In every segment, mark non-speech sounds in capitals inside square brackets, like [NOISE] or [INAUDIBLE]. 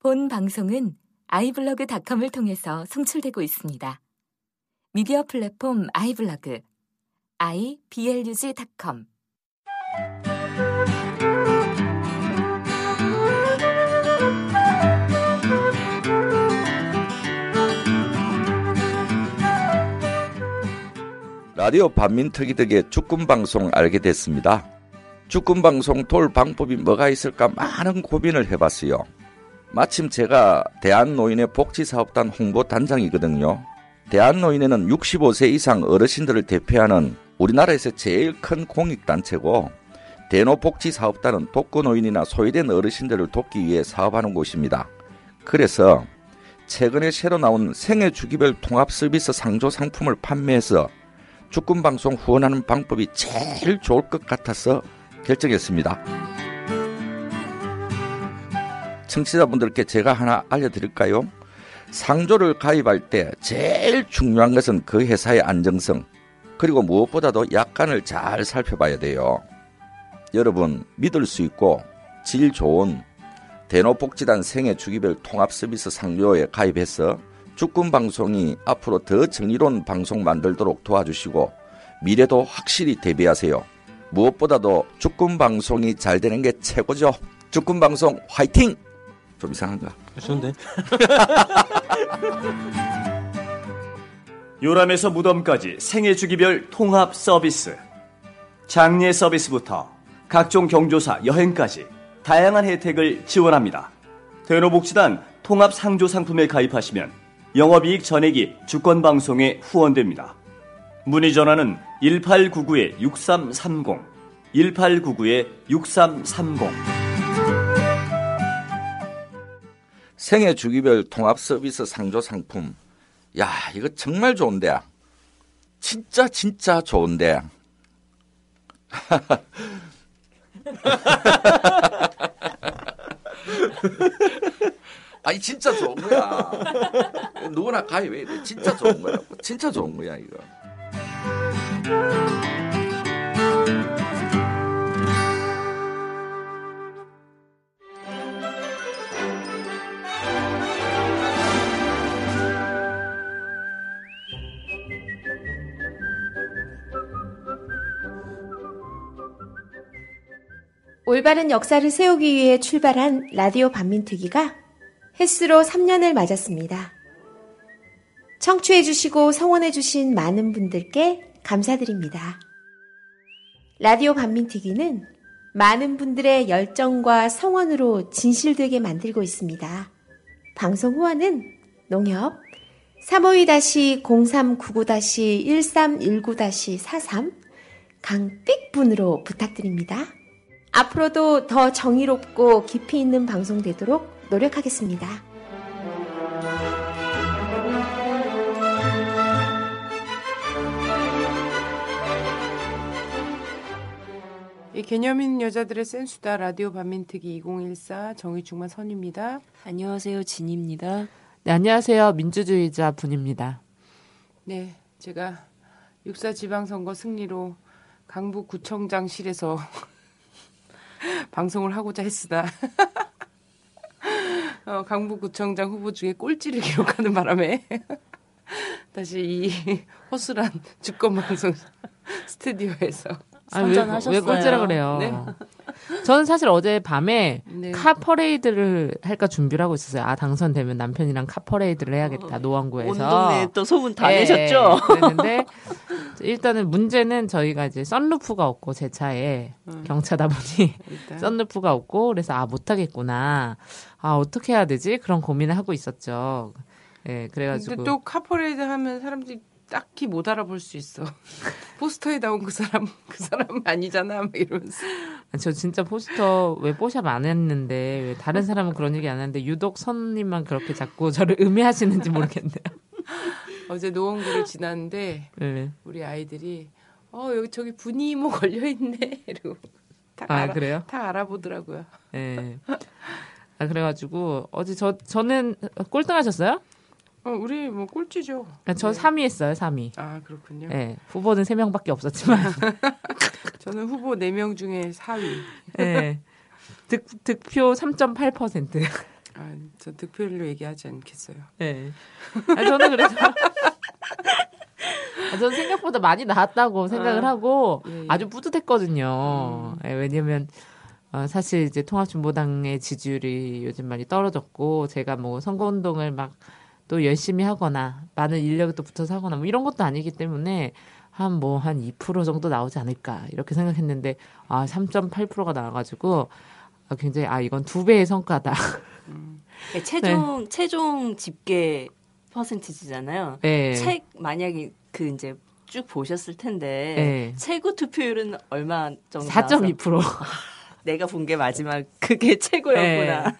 본 방송은 아이블로그닷컴을 통해서 송출되고 있습니다. 미디어 플랫폼 아이블로그 iblog.com 라디오 반민특위덕의 주권방송 알게 됐습니다. 주권방송 돌 방법이 뭐가 있을까 많은 고민을 해봤어요. 마침 제가 대한노인의 복지사업단 홍보단장이거든요. 대한노인회는 65세 이상 어르신들을 대표하는 우리나라에서 제일 큰 공익단체고 대노복지사업단은 독거노인이나 소외된 어르신들을 돕기 위해 사업하는 곳입니다. 그래서 최근에 새로 나온 생애주기별 통합서비스 상조 상품을 판매해서 주권방송 후원하는 방법이 제일 좋을 것 같아서 결정했습니다. 청취자분들께 제가 하나 알려드릴까요? 상조를 가입할 때 제일 중요한 것은 그 회사의 안정성, 그리고 무엇보다도 약관을 잘 살펴봐야 돼요. 여러분, 믿을 수 있고 질 좋은 대노복지단 생애 주기별 통합 서비스 상조에 가입해서 주권 방송이 앞으로 더 정의로운 방송 만들도록 도와주시고 미래도 확실히 대비하세요. 무엇보다도 주권 방송이 잘 되는 게 최고죠. 주권 방송 화이팅! 좀 이상한가? 좋은데? [LAUGHS] 요람에서 무덤까지 생애 주기별 통합 서비스. 장례 서비스부터 각종 경조사, 여행까지 다양한 혜택을 지원합니다. 대노복지단 통합 상조 상품에 가입하시면 영업이익 전액이 주권 방송에 후원됩니다. 문의 전화는 1899-6330, 1899-6330. 생애 주기별 통합 서비스 상조 상품. 야, 이거 정말 좋은데. 진짜 진짜 좋은데. [LAUGHS] 아니 진짜 좋은 거야. 누구나 가입해야 돼. 진짜 좋은 거야. 진짜 좋은 거야 이거. 올바른 역사를 세우기 위해 출발한 라디오 반민특위가 횟수로 3년을 맞았습니다. 청취해주시고 성원해주신 많은 분들께 감사드립니다. 라디오 반민특위는 많은 분들의 열정과 성원으로 진실되게 만들고 있습니다. 방송 후원은 농협 352-0399-1319-43 강삑분으로 부탁드립니다. 앞으로도 더 정의롭고 깊이 있는 방송 되도록 노력하겠습니다. 이 개념 있는 여자들의 센수다 라디오 반민특위 2014 정의중만 선입니다. 안녕하세요 진입니다. 네, 안녕하세요 민주주의자 분입니다. 네, 제가 육사 지방선거 승리로 강북구청장실에서 [LAUGHS] 방송을 하고자 했으나. [LAUGHS] 어, 강북구청장 후보 중에 꼴찌를 [LAUGHS] 기록하는 바람에 다시 이 허술한 주권 방송 스튜디오에서 아, 왜, 왜 꼴찌라 그래요? 네. 저는 사실 어제 밤에 네. 카 퍼레이드를 할까 준비를 하고 있었어요. 아 당선되면 남편이랑 카 퍼레이드를 해야겠다 어, 노원구에서. 온 동네 또 소문 다 네, 내셨죠? 그랬는데 일단은 문제는 저희가 이제 썬루프가 없고 제 차에 음. 경차다 보니 [LAUGHS] 썬루프가 없고 그래서 아 못하겠구나. 아 어떻게 해야 되지? 그런 고민을 하고 있었죠. 예, 네, 그래가지고. 근데 또 카퍼레이드 하면 사람들이 딱히 못 알아볼 수 있어. [LAUGHS] 포스터에 나온 그 사람 그 사람 아니잖아 막 이러면서. 저 진짜 포스터 왜 뽀샵 안 했는데 왜 다른 사람은 그런 얘기 안 하는데 유독 선님만 그렇게 자꾸 저를 [LAUGHS] 음해하시는지 모르겠네요. [LAUGHS] 어제 노원구를 지났는데 네. 우리 아이들이 어 여기 저기 분이 뭐 걸려 있네 이러고 다 아, 알아, 그래요? 다 알아보더라고요. 네. 아 그래가지고 어제 저 저는 꼴등하셨어요? 어, 우리 뭐 꼴찌죠. 그러니까 저 네. 3위 했어요, 3위. 아, 그렇군요. 네. 후보는 3명밖에 없었지만. [LAUGHS] 저는 후보 4명 중에 4위. 네. 득, 득표 3.8%. 아, 저 득표율로 얘기하지 않겠어요. 네. 아, 저는 그래서 아, 저는 생각보다 많이 나왔다고 생각을 아, 하고 예, 예. 아주 뿌듯했거든요. 예, 왜냐면 어, 사실 이제 통합진보당의 지지율이 요즘 많이 떨어졌고 제가 뭐 선거운동을 막 또 열심히 하거나 많은 인력이 또 붙어서 하거나 뭐 이런 것도 아니기 때문에 한 뭐 한2% 정도 나오지 않을까 이렇게 생각했는데 아 3.8%가 나와가지고 아, 굉장히 아 이건 두 배의 성과다. 네, 최종 최종 집계 퍼센티지잖아요. 네. 책 만약에 그 이제 쭉 보셨을 텐데 네. 최고 투표율은 얼마 정도 나왔어? 4.2%. [LAUGHS] 내가 본 게 마지막 그게 [LAUGHS] 최고였구나.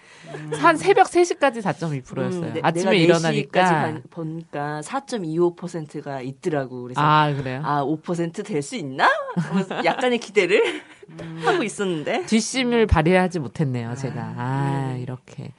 한 새벽 3시까지 4.2%였어요. 음, 네, 아침에 내가 일어나니까. 4시까지 보니까 4.25%가 있더라고. 그래서 아, 그래요? 아, 5%될 수 있나? [LAUGHS] 약간의 기대를 하고 있었는데. 뒷심을 발휘하지 못했네요, 제가. 아, 이렇게.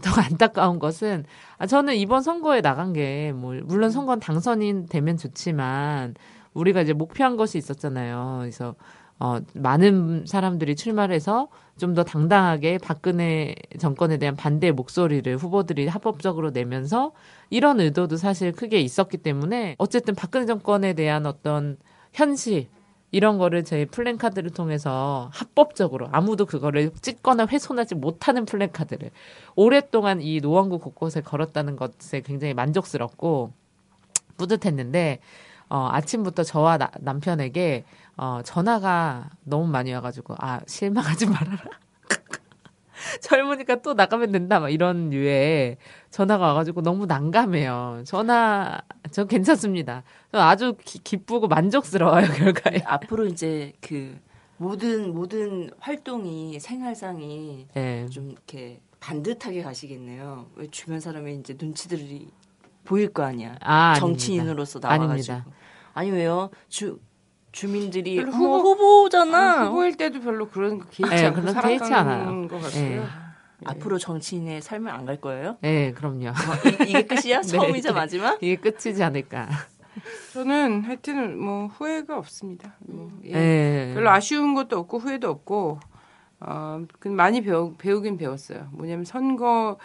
더 [LAUGHS] 안타까운 것은, 아, 저는 이번 선거에 나간 게, 뭐, 물론 선거는 당선이 되면 좋지만, 우리가 이제 목표한 것이 있었잖아요. 그래서, 어, 많은 사람들이 출마를 해서 좀 더 당당하게 박근혜 정권에 대한 반대 목소리를 후보들이 합법적으로 내면서 이런 의도도 사실 크게 있었기 때문에 어쨌든 박근혜 정권에 대한 어떤 현실, 이런 거를 제 플랜카드를 통해서 합법적으로 아무도 그거를 찍거나 훼손하지 못하는 플랜카드를 오랫동안 이 노원구 곳곳에 걸었다는 것에 굉장히 만족스럽고 뿌듯했는데 어, 아침부터 저와 나- 남편에게 어, 전화가 너무 많이 와가지고 아 실망하지 말아라. [LAUGHS] 젊으니까 또 나가면 된다 막 이런 류의 전화가 와가지고 너무 난감해요. 전화 저 괜찮습니다. 저 아주 기, 기쁘고 만족스러워요 [LAUGHS] 결과에. 앞으로 이제 그 모든 모든 활동이 생활상이 네. 좀 이렇게 반듯하게 가시겠네요. 왜 주변 사람의 이제 눈치들이 보일 거 아니야. 아, 정치인으로서. 나와가지고. 아닙니다. 아니 왜요? 주 주민들이 후보, 후보- 후보잖아. 후보일 때도 별로 그런 거 개의치 네, 않고 않아요. 것 같고요. 네. 앞으로 정치인의 삶을 안 갈 거예요? 네, 그럼요. 이, 게 끝이야? [LAUGHS] 처음이자 네. 마지막? 이게 끝이지 않을까. 저는 하여튼 뭐 후회가 없습니다. 뭐, 예. 네. 별로 아쉬운 것도 없고 후회도 없고 어, 그 많이 배우, 배우긴 배웠어요. 뭐냐면 선거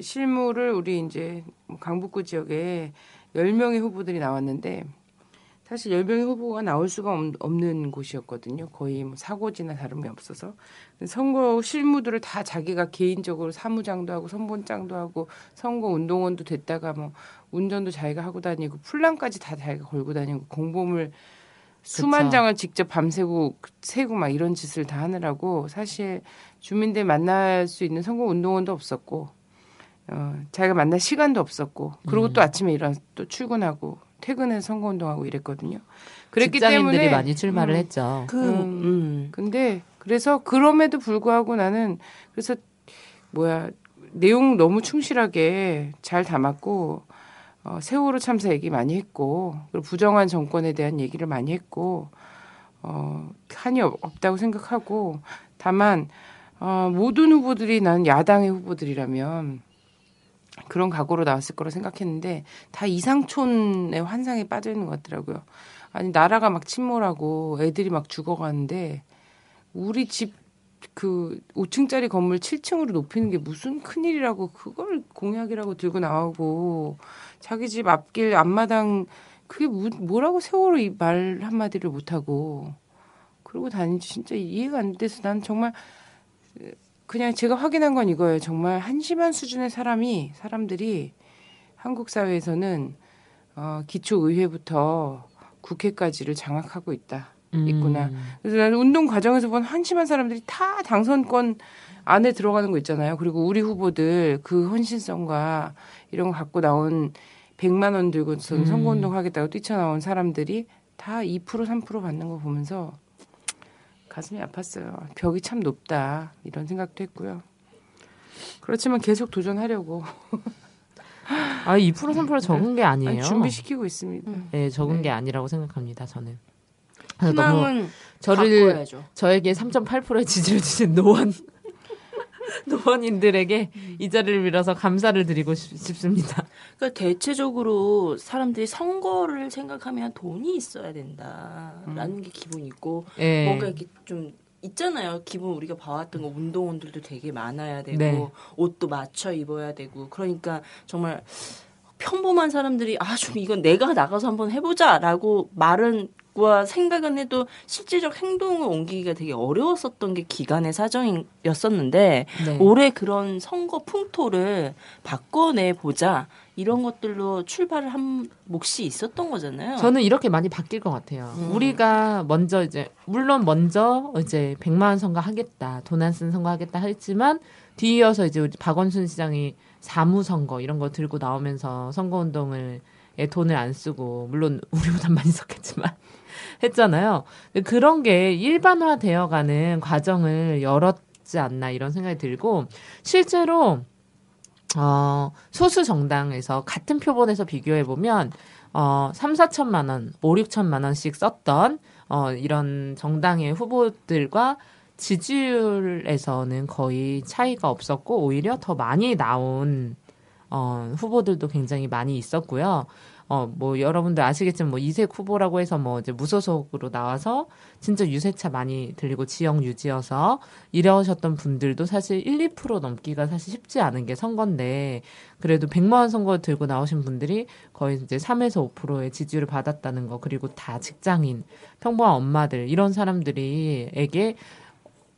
실무를 우리 이제 뭐 강북구 지역에 10명의 후보들이 나왔는데 사실 10명의 후보가 나올 수가 없- 없는 곳이었거든요. 거의 뭐 사고지나 다름이 없어서. 선거 실무들을 다 자기가 개인적으로 사무장도 하고 선본장도 하고 선거 운동원도 됐다가 뭐 운전도 자기가 하고 다니고 플란까지 다 자기가 걸고 다니고 공보물 수만. 장을 직접 밤새고 세고 막 이런 짓을 다 하느라고 사실 주민들 만날 수 있는 선거 운동원도 없었고 어, 자기가 만날 시간도 없었고 그리고 음. 또 아침에 일어나서 또 출근하고 퇴근해서 선거 운동하고 이랬거든요. 그랬기 직장인들이 때문에 많이 출마를 음, 했죠. 그, 음. 음. 근데 그래서 그럼에도 불구하고 나는 그래서 뭐야 내용 너무 충실하게 잘 담았고 어, 세월호 참사 얘기 많이 했고 그리고 부정한 정권에 대한 얘기를 많이 했고 어, 한이 없- 없다고 생각하고 다만 어, 모든 후보들이 나는 야당의 후보들이라면 그런 각오로 나왔을 거라 생각했는데 다 이상촌의 환상에 빠져 있는 것 같더라고요. 아니 나라가 막 침몰하고 애들이 막 죽어가는데 우리 집 그 5층짜리 건물 7층으로 높이는 게 무슨 큰일이라고 그걸 공약이라고 들고 나오고 자기 집 앞길 앞마당 그게 뭐, 뭐라고 세월호 이 말 한마디를 못하고 그러고 다니지 진짜 이해가 안 돼서 난 정말 그냥 제가 확인한 건 이거예요. 정말 한심한 수준의 사람이 사람들이 한국 사회에서는 어, 기초 의회부터 국회까지를 장악하고 있다. 있구나. 음. 그래서 나는 운동 과정에서 본 한심한 사람들이 다 당선권 안에 들어가는 거 있잖아요. 그리고 우리 후보들 그 헌신성과 이런 거 갖고 나온 100만 원 들고서 음. 선거운동 하겠다고 뛰쳐나온 사람들이 다 2% 3% 받는 거 보면서 가슴이 아팠어요. 벽이 참 높다 이런 생각도 했고요. 그렇지만 계속 도전하려고 [LAUGHS] 아, 2% 3% 적은 게 아니에요. 아니, 준비시키고 있습니다. 네, 적은 네. 게 아니라고 생각합니다, 저는. 희망은 저를 바꿔야죠. 저에게 3.8%의 지지를 주신 노원 [LAUGHS] 노원인들에게 이 자리를 빌어서 감사를 드리고 싶, 싶습니다. 그러니까 대체적으로 사람들이 선거를 생각하면 돈이 있어야 된다라는 게 기본이 있고 예. 뭔가 이렇게 좀 있잖아요. 기본 우리가 봐왔던 거 운동원들도 되게 많아야 되고 네. 옷도 맞춰 입어야 되고 그러니까 정말 평범한 사람들이 아 좀 이건 내가 나가서 한번 해보자라고 말은 과 생각은 해도 실질적 행동을 옮기기가 되게 어려웠었던 게 기간의 사정이었었는데 네. 올해 그런 선거 풍토를 바꿔내 보자 이런 것들로 출발을 한 몫이 있었던 거잖아요. 저는 이렇게 많이 바뀔 것 같아요. 음. 우리가 먼저 이제 물론 먼저 이제 100만 원 선거 하겠다, 돈안쓴 선거 하겠다 했지만 뒤이어서 이제 박원순 시장이 사무 선거 이런 거 들고 나오면서 선거 운동을 에 돈을 안 쓰고 물론 우리보다 [LAUGHS] 많이 썼겠지만 했잖아요. 그런 게 일반화되어가는 과정을 열었지 않나 이런 생각이 들고 실제로 어, 소수 정당에서 같은 표본에서 비교해 보면 어, 3, 4천만 원, 5, 6천만 원씩 썼던 어, 이런 정당의 후보들과 지지율에서는 거의 차이가 없었고 오히려 더 많이 나온 어, 후보들도 굉장히 많이 있었고요. 어, 뭐, 여러분들 아시겠지만, 뭐, 이색 후보라고 해서 뭐, 이제 무소속으로 나와서, 진짜 유세차 많이 들리고, 지역 유지여서, 이러셨던 분들도 사실 1, 2% 넘기가 사실 쉽지 않은 게 선거인데, 그래도 100만원 선거 들고 나오신 분들이 거의 이제 3에서 5%의 지지율을 받았다는 거, 그리고 다 직장인, 평범한 엄마들, 이런 사람들이 에게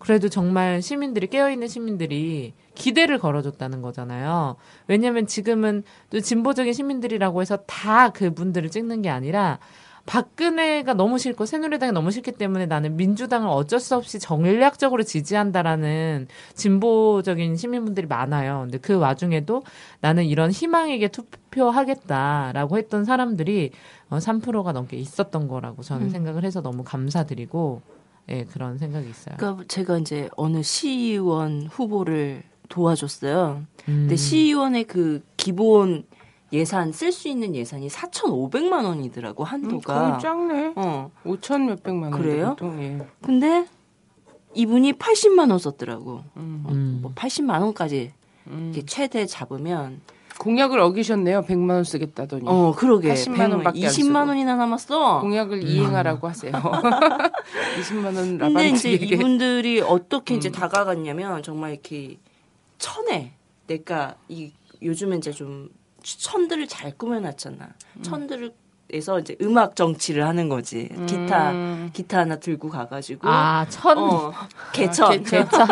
그래도 정말 시민들이 깨어있는 시민들이 기대를 걸어줬다는 거잖아요. 왜냐하면 지금은 또 진보적인 시민들이라고 해서 다 그분들을 찍는 게 아니라 박근혜가 너무 싫고 새누리당이 너무 싫기 때문에 나는 민주당을 어쩔 수 없이 전략적으로 지지한다라는 진보적인 시민분들이 많아요. 근데 그 와중에도 나는 이런 희망에게 투표하겠다라고 했던 사람들이 어, 3%가 넘게 있었던 거라고 저는 음. 생각을 해서 너무 감사드리고 예, 그런 생각이 있어요. 그러니까 제가 이제 어느 시의원 후보를 도와줬어요. 음. 근데 시의원의 그 기본 예산 쓸 수 있는 예산이 4,500만 원이더라고 음, 한도가. 거의 작네. 어. 5천 몇백만 원. 그래요? 보통, 예. 근데 이분이 80만 원 썼더라고. 음. 음. 뭐 80만 원까지 음. 이렇게 최대 잡으면 공약을 어기셨네요. 100만 원 쓰겠다더니. 어 그러게 80만 100만 원밖에 안 20만 쓰고. 원이나 남았어. 공약을 이행하라고 하세요. [LAUGHS] [LAUGHS] 20만 원 근데 라반지 이제 이분들이 어떻게 이제 음. 다가갔냐면 정말 이렇게 천에 내가 이 요즘에 이제 좀 천들을 잘 꾸며놨잖아. 음. 천들을 에서 이제 음악 정치를 하는 거지. 기타 음. 기타 하나 들고 가가지고 아, 천. 어 개천 개천.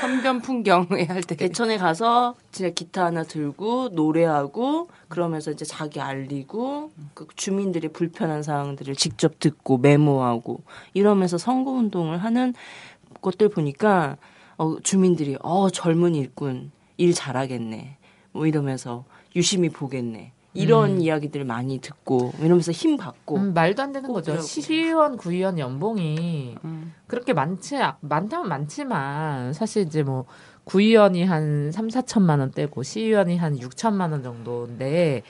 천변 풍경에 할 때. 개천에 가서 진짜 기타 하나 들고 노래하고 그러면서 이제 자기 알리고 그 주민들의 불편한 사항들을 직접 듣고 메모하고 이러면서 선거 운동을 하는 것들 보니까 어, 주민들이 어 젊은 일꾼 일 잘하겠네 뭐 이러면서 유심히 보겠네 이런 이야기들을 많이 듣고 이러면서 힘 받고 음, 말도 안 되는 거죠. 시의원, 구의원 연봉이 음. 그렇게 많지, 많다면 많지만, 사실 이제 뭐, 구의원이 한 3, 4천만 원 떼고, 시의원이 한 6천만 원 정도인데,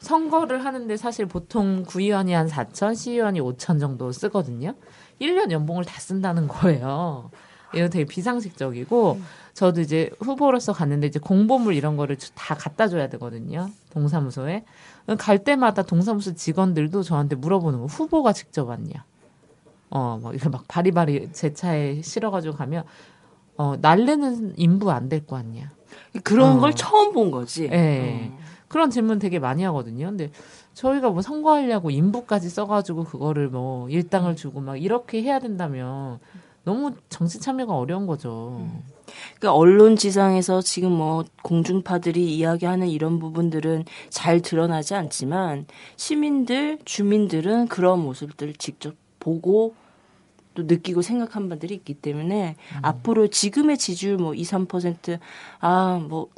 선거를 하는데 사실 보통 구의원이 한 4천, 시의원이 5천 정도 쓰거든요. 1년 연봉을 다 쓴다는 거예요. 이거 되게 비상식적이고, 저도 이제 후보로서 갔는데 이제 공보물 이런 거를 다 갖다 줘야 되거든요. 동사무소에. 갈 때마다 동사무소 직원들도 저한테 물어보는 거 후보가 직접 왔냐. 어, 막 이렇게 막 바리바리 제 차에 실어가지고 가면 어, 날래는 인부 안 될 거 아니야. 그런 어. 걸 처음 본 거지. 예. 어. 그런 질문 되게 많이 하거든요. 근데 저희가 뭐 선거하려고 인부까지 써가지고 그거를 뭐 일당을 주고 막 이렇게 해야 된다면 너무 정치 참여가 어려운 거죠. 그러니까 언론 지상에서 지금 뭐 공중파들이 이야기하는 이런 부분들은 잘 드러나지 않지만 시민들, 주민들은 그런 모습들을 직접 보고 또 느끼고 생각한 바들이 있기 때문에 앞으로 지금의 지지율 뭐 2, 3% 아, 뭐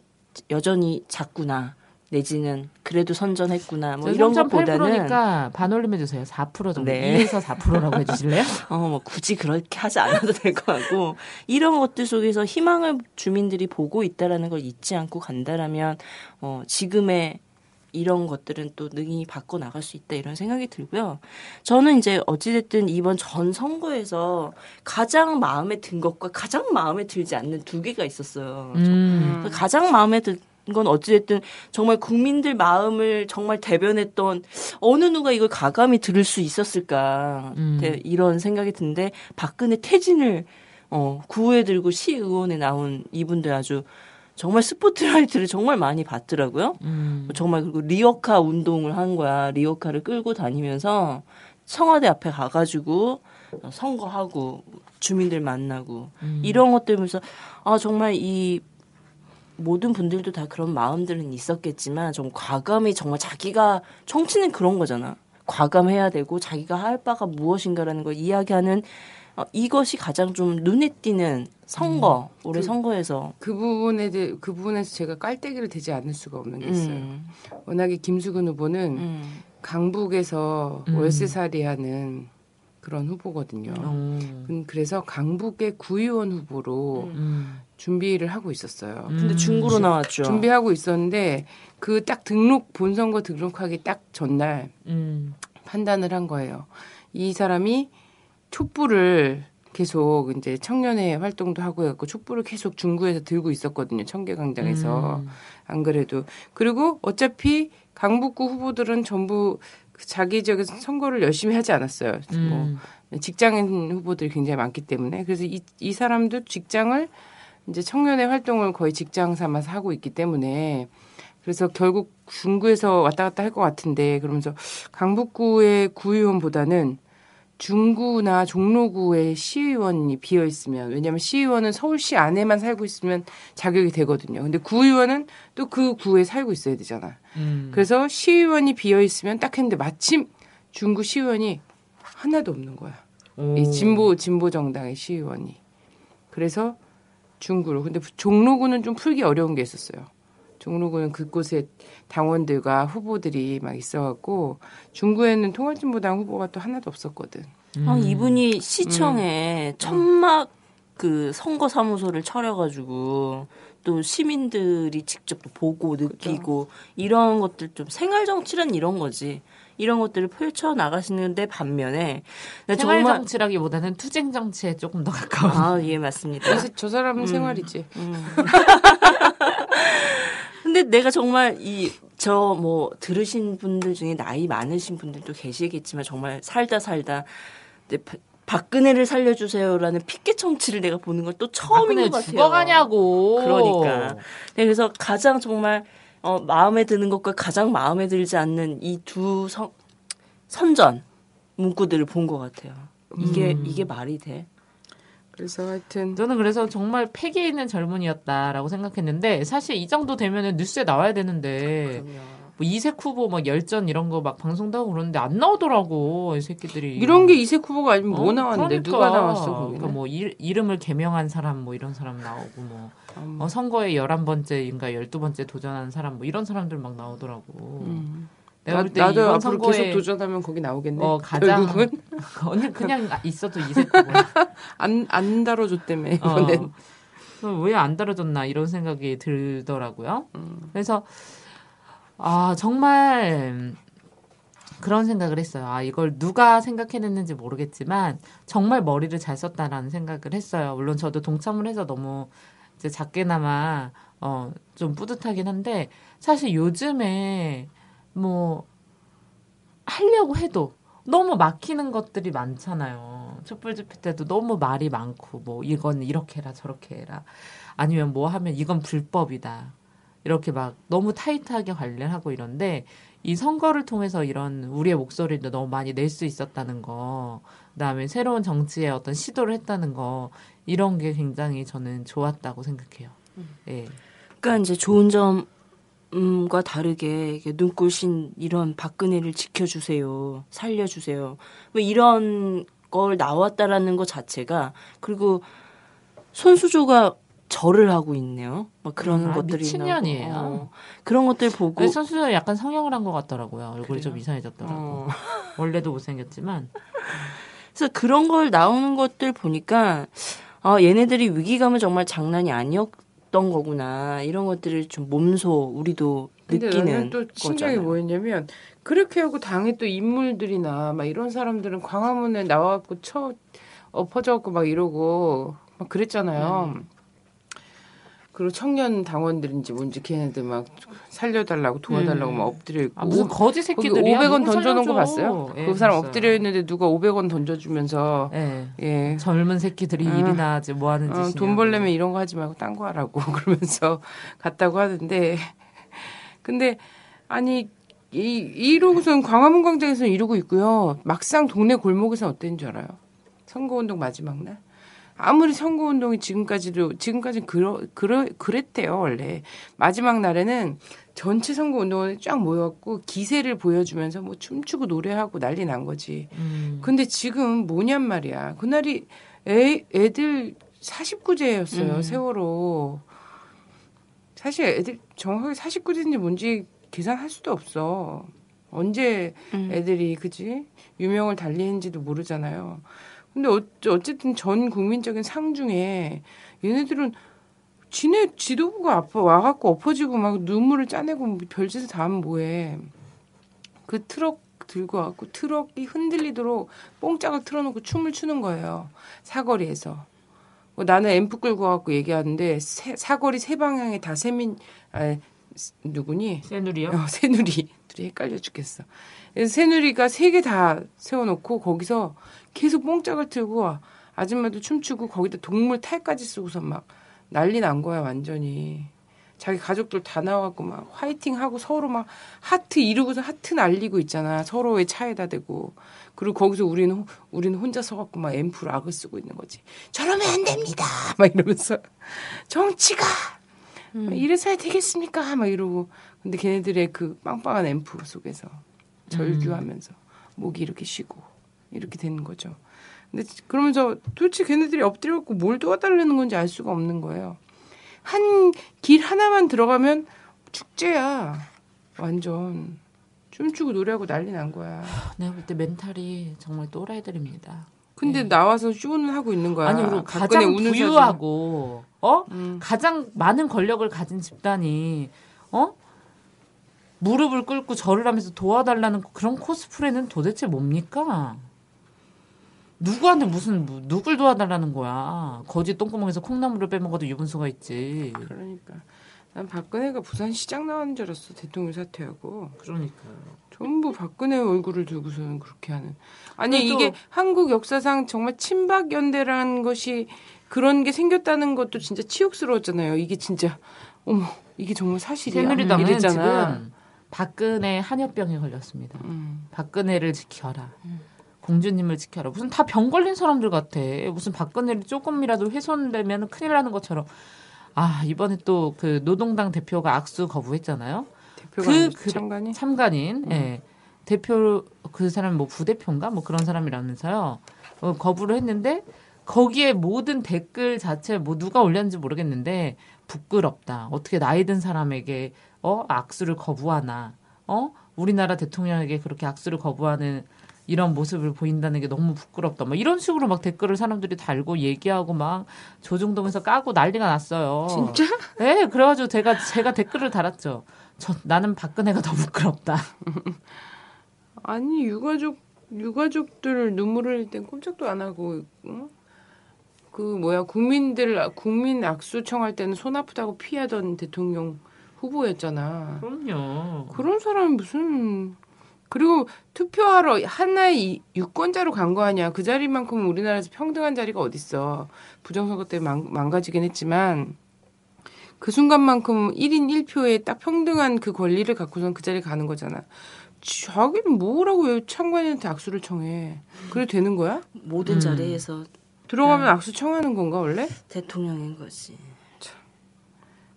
여전히 작구나. 내지는 그래도 선전했구나. 뭐 이런 것보다는 3.8%니까 반올림 해 주세요. 4% 정도. 네. 2에서 4%라고 해주실래요? 어, 뭐 굳이 그렇게 하지 않아도 될 것 같고 이런 것들 속에서 희망을 주민들이 보고 있다라는 걸 잊지 않고 간다라면 어, 지금의 이런 것들은 또 능히 바꿔 나갈 수 있다 이런 생각이 들고요. 저는 이제 어찌됐든 이번 전 선거에서 가장 마음에 든 것과 가장 마음에 들지 않는 두 개가 있었어요. 음. 가장 마음에 들, 건 어찌됐든 정말 국민들 마음을 정말 대변했던 어느 누가 이걸 가감히 들을 수 있었을까 음. 대- 이런 생각이 드는데 박근혜 퇴진을 어, 구호에 들고 시의원에 나온 이분들 아주 정말 스포트라이트를 정말 많이 받더라고요. 음. 정말 그리고 리어카 운동을 한 거야. 리어카를 끌고 다니면서 청와대 앞에 가가지고 선거하고 주민들 만나고 음. 이런 것들 보면서 아 정말 이 모든 분들도 다 그런 마음들은 있었겠지만 좀 과감히 정말 자기가 정치는 그런 거잖아. 과감해야 되고 자기가 할 바가 무엇인가라는 걸 이야기하는 어, 이것이 가장 좀 눈에 띄는 선거 올해 그- 선거에서 그 부분에 대해 그 부분에서 제가 깔때기를 대지 않을 수가 없는 게 있어요. 음, 워낙에 김수근 후보는 음, 강북에서 음. 월세살이하는 그런 후보거든요. 어. 음, 그래서 강북의 구의원 후보로 음. 준비를 하고 있었어요. 근데 음. 중구로 나왔죠. 준비하고 있었는데 그 딱 등록 본선거 등록하기 딱 전날 음. 판단을 한 거예요. 이 사람이 촛불을 계속 이제 청년회 활동도 하고 해갖고 촛불을 계속 중구에서 들고 있었거든요. 청계광장에서 음. 안 그래도 그리고 어차피 강북구 후보들은 전부 그 자기 지역에서 선거를 열심히 하지 않았어요. 뭐 음. 직장인 후보들이 굉장히 많기 때문에 그래서 이, 이 사람도 직장을 이제 청년의 활동을 거의 직장 삼아서 하고 있기 때문에 그래서 결국 중구에서 왔다 갔다 할 것 같은데 그러면서 강북구의 구의원보다는 중구나 종로구의 시의원이 비어 있으면 왜냐하면 시의원은 서울시 안에만 살고 있으면 자격이 되거든요. 근데 구의원은 또 그 구에 살고 있어야 되잖아. 음. 그래서 시의원이 비어 있으면 딱 했는데 마침 중구 시의원이 하나도 없는 거야. 오. 이 진보 진보 정당의 시의원이. 그래서 중구로. 근데 종로구는 좀 풀기 어려운 게 있었어요. 종로구는 그곳에 당원들과 후보들이 막 있어갖고 중구에는 통합진보당 후보가 또 하나도 없었거든. 음. 아, 이분이 시청에 천막 그 선거 사무소를 차려가지고 또 시민들이 직접 또 보고 느끼고 이런 것들 좀 생활 정치란 이런 거지. 이런 것들을 펼쳐 나가시는데 반면에 나 생활 정치라기보다는 투쟁 정치에 조금 더 가까운. 아 예 맞습니다. 그래서 저 사람은 생활이지. 음. [LAUGHS] 근데 내가 정말 이 저 뭐 들으신 분들 중에 나이 많으신 분들도 계시겠지만 정말 살다 살다 박근혜를 살려주세요라는 피켓 정치를 내가 보는 건또 처음인 것 같아요. 죽어가냐고. 그러니까. 네, 그래서 가장 정말 어, 마음에 드는 것과 가장 마음에 들지 않는 이 두 선전 문구들을 본 것 같아요. 이게 음. 이게 말이 돼? 그래서 하여튼 저는 그래서 정말 패기에 있는 젊은이였다라고 생각했는데 사실 이 정도 되면은 뉴스에 나와야 되는데 뭐 이색 후보 막 열전 이런 거 막 방송도 하고 그러는데 안 나오더라고 이 새끼들이 이런 게 이색 후보가 아니면 뭐 어, 나왔는데 그러니까. 누가 나왔어 거기는? 그러니까 뭐 일, 이름을 개명한 사람 뭐 이런 사람 나오고 뭐 음. 어, 선거에 11번째인가 12번째 도전하는 사람 뭐 이런 사람들 막 나오더라고. 음. 내가 나, 볼때 나도 이번 앞으로 선거에 계속 도전하면 거기 나오겠네. 어, 가장 결국은 [LAUGHS] 언니 그냥 있어도 이색 후보야. [LAUGHS] 안, 안 다뤄줬다며 어. 이번엔. 왜안 다뤄졌나 이런 생각이 들더라고요. 음. 그래서 아 정말 그런 생각을 했어요. 아 이걸 누가 생각해냈는지 모르겠지만 정말 머리를 잘 썼다라는 생각을 했어요. 물론 저도 동참을 해서 너무 이제 작게나마 어 좀 뿌듯하긴 한데 사실 요즘에 뭐 하려고 해도 너무 막히는 것들이 많잖아요. 촛불 집회 때도 너무 말이 많고 뭐 이건 이렇게 해라 저렇게 해라 아니면 뭐 하면 이건 불법이다 이렇게 막 너무 타이트하게 관리하고 이런데 이 선거를 통해서 이런 우리의 목소리도 너무 많이 낼 수 있었다는 거 그다음에 새로운 정치의 어떤 시도를 했다는 거 이런 게 굉장히 저는 좋았다고 생각해요. 예. 그러니까 이제 좋은 점 과 다르게 눈꽃인 이런 박근혜를 지켜주세요, 살려주세요. 뭐 이런 걸 나왔다라는 것 자체가 그리고 손수조가 절을 하고 있네요. 막 그런 아, 것들이 미친년이에요. 어, 그런 것들 보고 선수가 약간 성형을 한 것 같더라고요. 얼굴이 좀 그래요? 이상해졌더라고. 어. [LAUGHS] 원래도 못생겼지만 그래서 그런 걸 나오는 것들 보니까 아 얘네들이 위기감은 정말 장난이 아니었 던 거구나 이런 것들을 좀 몸소 우리도 느끼는 또 신기한 게. 뭐였냐면 그렇게 하고 당의 또 인물들이나 막 이런 사람들은 광화문에 나와갖고 쳐 엎어져갖고 막 이러고 막 그랬잖아요. 음. 그리고 청년 당원들인지 뭔지 걔네들 막 살려달라고 도와달라고 음. 막 엎드려 있고 아, 무슨 거지 거기 새끼들이야. 500원 누구 던져놓은 거. 봤어요? 예, 그 사람 봤어요. 엎드려 있는데 누가 500원 던져주면서 예. 예. 젊은 새끼들이 어. 일이나 하지 뭐 하는 어, 짓이냐. 돈 벌려면 이런 거 하지 말고 딴 거 하라고 [LAUGHS] 그러면서 갔다고 하는데 근데 아니 이 이러고선 광화문 광장에서는 이러고 있고요. 막상 동네 골목에서 어땠는 줄 알아요? 선거운동 마지막 날. 아무리 선거 운동이 지금까지도 지금까지는 그러, 그러 그랬대요 원래 마지막 날에는 전체 선거 운동원에 쫙 모여갖고 기세를 보여주면서 뭐 춤추고 노래하고 난리 난 거지. 음. 근데 지금 뭐냔 말이야. 그날이 애, 애들 49제였어요, 음. 세월호. 사실 애들 정확하게 49제인지 뭔지 계산할 수도 없어. 언제 음. 애들이, 그지? 유명을 달리는지도 모르잖아요. 근데 어, 어쨌든 전 국민적인 상 중에 얘네들은 지네 지도부가 아파 와갖고 엎어지고 막 눈물을 짜내고 뭐 별짓을 다 하면 뭐해. 그 트럭 들고 와갖고 트럭이 흔들리도록 뽕짝을 틀어놓고 춤을 추는 거예요. 사거리에서. 뭐 나는 앰프 끌고 와갖고 얘기하는데 세- 사거리 세 방향에 다 세민 아 누구니? 새누리요? 어, 새누리. 둘이 헷갈려 죽겠어. 그래서 새누리가 세 개 다 세워놓고 거기서 계속 뽕짝을 틀고 아줌마도 춤추고 거기다 동물 탈까지 쓰고서 막 난리 난 거야 완전히. 자기 가족들 다 나와갖고 막 화이팅 하고 서로 막 하트 이루고서 하트 날리고 있잖아. 서로의 차에다 대고. 그리고 거기서 우리는, 호- 우리는 혼자 서갖고 막 앰프 악을 쓰고 있는 거지. 저러면 안 됩니다! 막 이러면서. [LAUGHS] 정치가! 막 이래서야 되겠습니까? 막 이러고. 근데 걔네들의 그 빵빵한 앰프 속에서 절규하면서 목이 이렇게 쉬고 이렇게 되는 거죠. 근데 그러면서 도대체 걔네들이 엎드려갖고 뭘 도와달라는 건지 알 수가 없는 거예요. 한 길 하나만 들어가면 축제야. 완전. 춤추고 노래하고 난리 난 거야. 내가 볼 때 멘탈이 정말 또라이들입니다. 근데 나와서 쇼는 하고 있는 거야. 아니 그리고 가장 부유하고 어 음. 가장 많은 권력을 가진 집단이 어 무릎을 꿇고 절을 하면서 도와달라는 그런 코스프레는 도대체 뭡니까? 누구한테 무슨 뭐, 누굴 도와달라는 거야? 거지 똥구멍에서 콩나물을 빼먹어도 유분수가 있지. 그러니까. 난 박근혜가 부산시장 나왔는 줄 알았어. 대통령 사퇴하고. 그러니까요. 전부 박근혜 얼굴을 들고서는 그렇게 하는. 아니 이게 한국 역사상 정말 친박 연대라는 것이 그런 게 생겼다는 것도 진짜 치욕스러웠잖아요. 이게 진짜 어머 이게 정말 사실이야. 새누리당은. 지금 박근혜 한여병에 걸렸습니다. 음. 박근혜를 지켜라. 공주님을 지켜라. 무슨 다 병 걸린 사람들 같아. 무슨 박근혜를 조금이라도 훼손되면 큰일 나는 것처럼. 아, 이번에 또 그 노동당 대표가 악수 거부했잖아요. 대표가 그- 그- 참관이. 참관인, 음. 예. 대표, 그 사람 뭐 부대표인가? 뭐 그런 사람이라면서요. 어, 거부를 했는데, 거기에 모든 댓글 자체 뭐 누가 올렸는지 모르겠는데, 부끄럽다. 어떻게 나이 든 사람에게, 어, 악수를 거부하나. 어? 우리나라 대통령에게 그렇게 악수를 거부하는 이런 모습을 보인다는 게 너무 부끄럽다. 막 이런 식으로 막 댓글을 사람들이 달고 얘기하고 막 조중동에서 까고 난리가 났어요. 진짜? 네, 그래가지고 제가 제가 댓글을 달았죠. 저 나는 박근혜가 더 부끄럽다. [LAUGHS] 아니 유가족 유가족들 눈물 흘릴 땐 꼼짝도 안 하고 응? 그 뭐야 국민들 국민 악수 청할 때는 손 아프다고 피하던 대통령 후보였잖아. 그럼요. 그런 사람이 무슨 그리고 투표하러 하나의 이- 유권자로 간 거 아니야. 그 자리만큼 우리나라에서 평등한 자리가 어딨어. 부정선거 때 망, 망가지긴 했지만 그 순간만큼 1인 1표에 딱 평등한 그 권리를 갖고선 그 자리에 가는 거잖아. 자기는 뭐라고 왜 참관인한테 악수를 청해. 그래도 되는 거야? 모든 음. 자리에서 들어가면 악수 청하는 건가 원래? 대통령인 거지.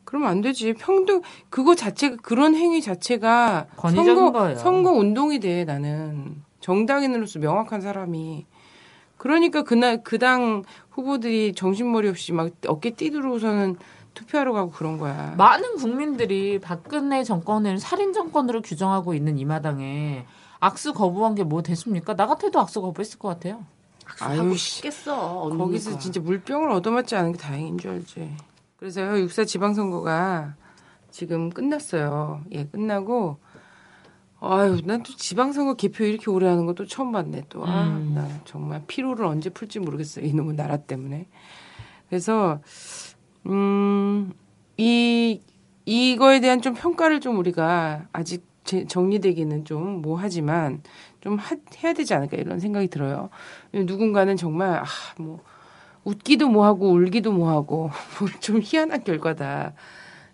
그러면 안 되지. 평등 그거 자체가 그런 행위 자체가 선거 거예요. 선거 운동이 돼 나는 정당인으로서 명확한 사람이. 그러니까 그날 그 당 후보들이 정신머리 없이 막 어깨 띠들어서는 투표하러 가고 그런 거야. 많은 국민들이 박근혜 정권을 살인 정권으로 규정하고 있는 이 마당에 악수 거부한 게 뭐 됐습니까? 나 같아도 악수 거부했을 것 같아요. 아유 하고. 싶겠어. 거기서 언니가. 진짜 물병을 얻어맞지 않은 게 다행인 줄 알지. 그래서요, 육사 지방선거가 지금 끝났어요. 예, 끝나고, 아유, 난 또 지방선거 개표 이렇게 오래 하는 것도 처음 봤네, 또. 아, 음. 나 정말 피로를 언제 풀지 모르겠어요. 이놈의 나라 때문에. 그래서, 음, 이 이거에 대한 좀 평가를 좀 우리가 아직 제- 정리되기는 좀 뭐하지만 좀 하- 해야 되지 않을까 이런 생각이 들어요. 누군가는 정말 아 뭐 웃기도 뭐하고 울기도 뭐하고 [LAUGHS] 뭐 좀 희한한 결과다.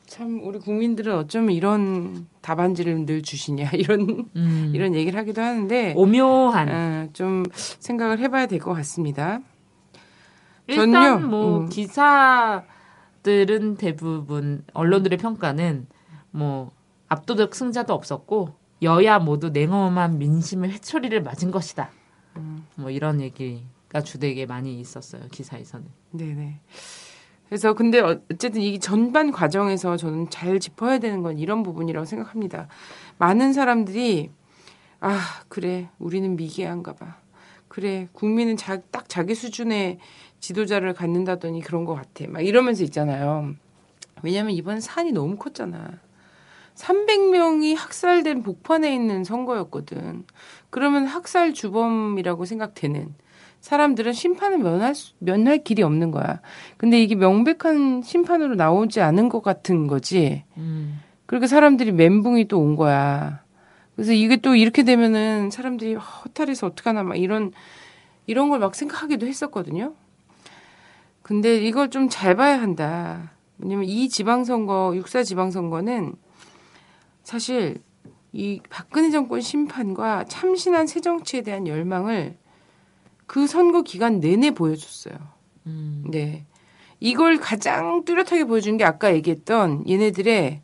참 우리 국민들은 어쩌면 이런 답안지를 늘 주시냐 [LAUGHS] 이런 음. 이런 얘기를 하기도 하는데 오묘한. 어, 좀 생각을 해봐야 될 것 같습니다. 일단 전요, 뭐 음. 기사들은 대부분 언론들의 평가는 뭐 압도적 승자도 없었고 여야 모두 냉엄한 민심의 회초리를 맞은 것이다. 음. 뭐 이런 얘기가 주되게 많이 있었어요 기사에서는. 네네. 그래서 근데 어- 어쨌든 이 전반 과정에서 저는 잘 짚어야 되는 건 이런 부분이라고 생각합니다. 많은 사람들이 아 그래 우리는 미개한가 봐. 그래 국민은 자, 딱 자기 수준의 지도자를 갖는다더니 그런 것 같아. 막 이러면서 있잖아요. 왜냐하면 이번 산이 너무 컸잖아. 300명이 학살된 복판에 있는 선거였거든. 그러면 학살 주범이라고 생각되는 사람들은 심판을 면할, 수- 면할 길이 없는 거야. 근데 이게 명백한 심판으로 나오지 않은 것 같은 거지. 음. 그러니까 사람들이 멘붕이 또 온 거야. 그래서 이게 또 이렇게 되면은 사람들이 허탈해서 어떡하나 막 이런, 이런 걸 막 생각하기도 했었거든요. 근데 이걸 좀 잘 봐야 한다. 왜냐면 이 지방선거, 육사 지방선거는 사실 이 박근혜 정권 심판과 참신한 새 정치에 대한 열망을 그 선거 기간 내내 보여줬어요. 음. 네. 이걸 가장 뚜렷하게 보여준 게 아까 얘기했던 얘네들의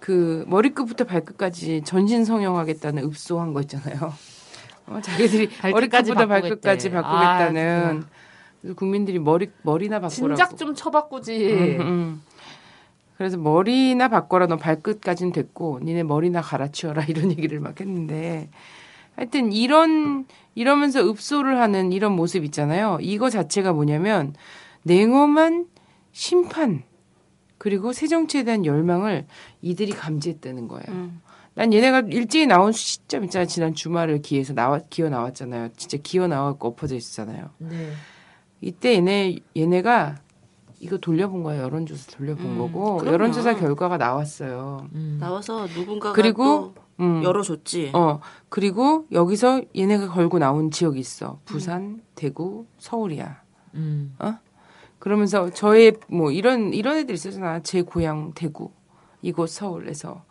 그 머리끝부터 발끝까지 전신 성형하겠다는 읍소한 거 있잖아요. [LAUGHS] 어, 자기들이 머리끝부터. 발끝까지 아, 바꾸겠다는 그래서 국민들이 머리 머리나 바꾸라고. 진작 좀 쳐바꾸지. 음, 음. 그래서 머리나 바꿔라 너 발끝까지는 됐고 니네 머리나 갈아치워라 [LAUGHS] 이런 얘기를 막 했는데 하여튼 이런 이러면서 읍소를 하는 이런 모습 있잖아요. 이거 자체가 뭐냐면 냉엄한 심판 그리고 새 정치에 대한 열망을 이들이 감지했다는 거예요. 음. 난 얘네가 일찍이 나온 시점 있잖아요. 지난 주말을 기해서 나와 기어 나왔잖아요. 진짜 기어 나왔고 엎어져 있었잖아요. 네. 이때 얘네 얘네가 이거 돌려본 거예요. 여론조사 돌려본 음, 거고 그럼요. 여론조사 결과가 나왔어요. 음. 나와서 누군가가 그리고, 또 음. 열어줬지. 어 그리고 여기서 얘네가 걸고 나온 지역이 있어. 부산, 대구, 서울이야. 음. 그러면서 저의 뭐 이런 이런 애들 있었잖아. 제 고향 대구, 이곳 서울에서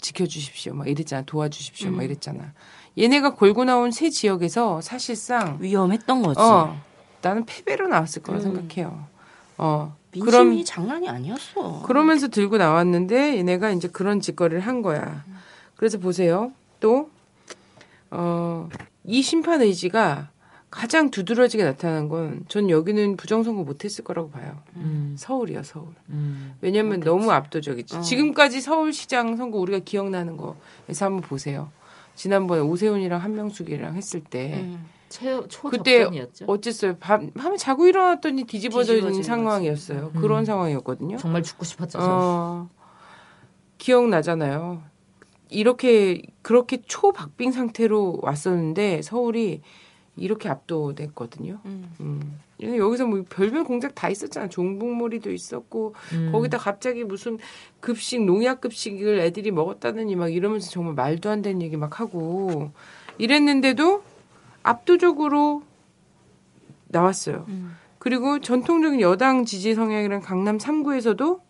지켜주십시오. 막 이랬잖아. 도와주십시오. 막 음. 이랬잖아. 얘네가 걸고 나온 세 지역에서 사실상 위험했던 거지. 어 나는 패배로 나왔을 거라 음. 생각해요. 어 민심이 그럼 장난이 아니었어. 그러면서 들고 나왔는데 얘네가 이제 그런 짓거리를 한 거야. 그래서 보세요. 또, 어, 이 심판 의지가 가장 두드러지게 나타난 건 전 여기는 부정선거 못했을 거라고 봐요. 음. 서울이요, 서울. 음. 왜냐면 그렇겠지. 너무 압도적이지. 어. 지금까지 서울시장 선거 우리가 기억나는 거에서 한번 보세요. 지난번에 오세훈이랑 한명숙이랑 했을 때 음. 최, 그때 초접전이었죠. 어쨌어요. 밤, 밤에 자고 일어났더니 뒤집어져 있는 뒤집어진 상황이었어요. 거지. 그런 음. 상황이었거든요. 정말 죽고 싶었죠. 저. 어, 기억나잖아요. 이렇게 그렇게 초박빙 상태로 왔었는데 서울이 이렇게 압도됐거든요. 음. 음. 여기서 뭐 별별 공작 다 있었잖아. 종북몰이도 있었고 음. 거기다 갑자기 무슨 급식 농약 급식을 애들이 먹었다느니 막 이러면서 정말 말도 안 되는 얘기 막 하고 이랬는데도 압도적으로 나왔어요. 음. 그리고 전통적인 여당 지지 성향이란 강남 3구에서도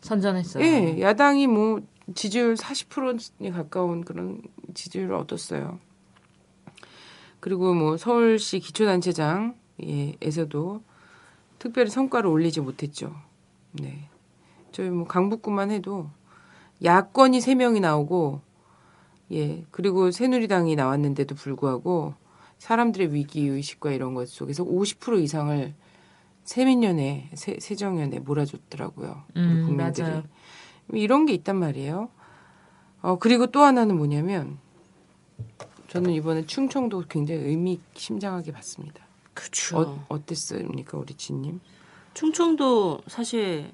선전했어요. 예, 야당이 뭐 지지율 40%에 가까운 그런 지지율을 얻었어요. 그리고 뭐 서울시 기초단체장 예, 에서도 특별히 성과를 올리지 못했죠. 네. 저희 뭐 강북구만 해도 야권이 3명이 나오고 예, 그리고 새누리당이 나왔는데도 불구하고 사람들의 위기 의식과 이런 것 속에서 50% 이상을 세민연에 세, 세정연에 몰아줬더라고요. 우리 음, 국민들이. 맞아요. 이런 게 있단 말이에요. 어, 그리고 또 하나는 뭐냐면 저는 이번에 충청도 굉장히 의미 심장하게 봤습니다. 그쵸. 어, 어땠습니까, 우리 진님? 충청도 사실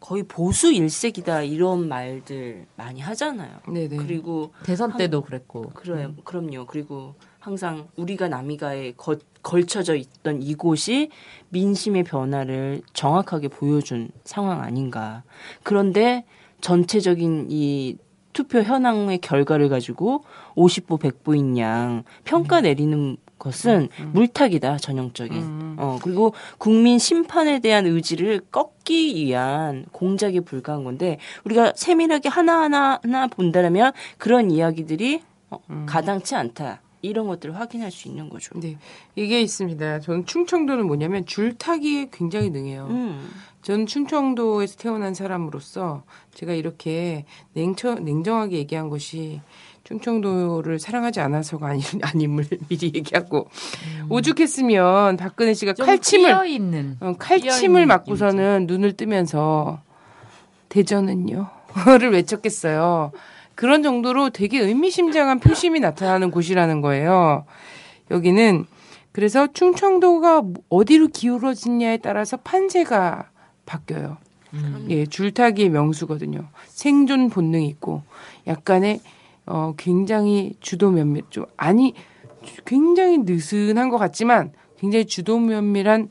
거의 보수 일색이다 이런 말들 많이 하잖아요. 네네. 그리고 대선 때도 그랬고. 그래요. 그럼요. 그리고 항상 우리가 남이가에 거, 걸쳐져 있던 이곳이 민심의 변화를 정확하게 보여준 상황 아닌가. 그런데 전체적인 이 투표 현황의 결과를 가지고 50보 100보인 양 평가 내리는 것은 물타기다 전형적인. 어 그리고 국민 심판에 대한 의지를 꺾기 위한 공작에 불과한 건데 우리가 세밀하게 하나 하나 하나 본다면 그런 이야기들이 어, 가당치 않다. 이런 것들을 확인할 수 있는 거죠. 네. 이게 있습니다. 저는 충청도는 뭐냐면 줄타기에 굉장히 능해요. 음. 저는 충청도에서 태어난 사람으로서 제가 이렇게 냉처, 냉정하게 얘기한 것이 충청도를 사랑하지 않아서가 아니, [LAUGHS] 아님을 미리 얘기하고 오죽했으면 박근혜 씨가 좀 칼침을 있는 어, 칼침을 맞고서는 눈을 뜨면서 대전은요?를 [LAUGHS] 외쳤겠어요. 그런 정도로 되게 의미심장한 표심이 나타나는 곳이라는 거예요. 여기는 그래서 충청도가 어디로 기울어지냐에 따라서 판세가 바뀌어요. 예, 줄타기의 명수거든요. 생존 본능이 있고 약간의 어 굉장히 주도 면밀 좀 아니 굉장히 느슨한 것 같지만 굉장히 주도 면밀한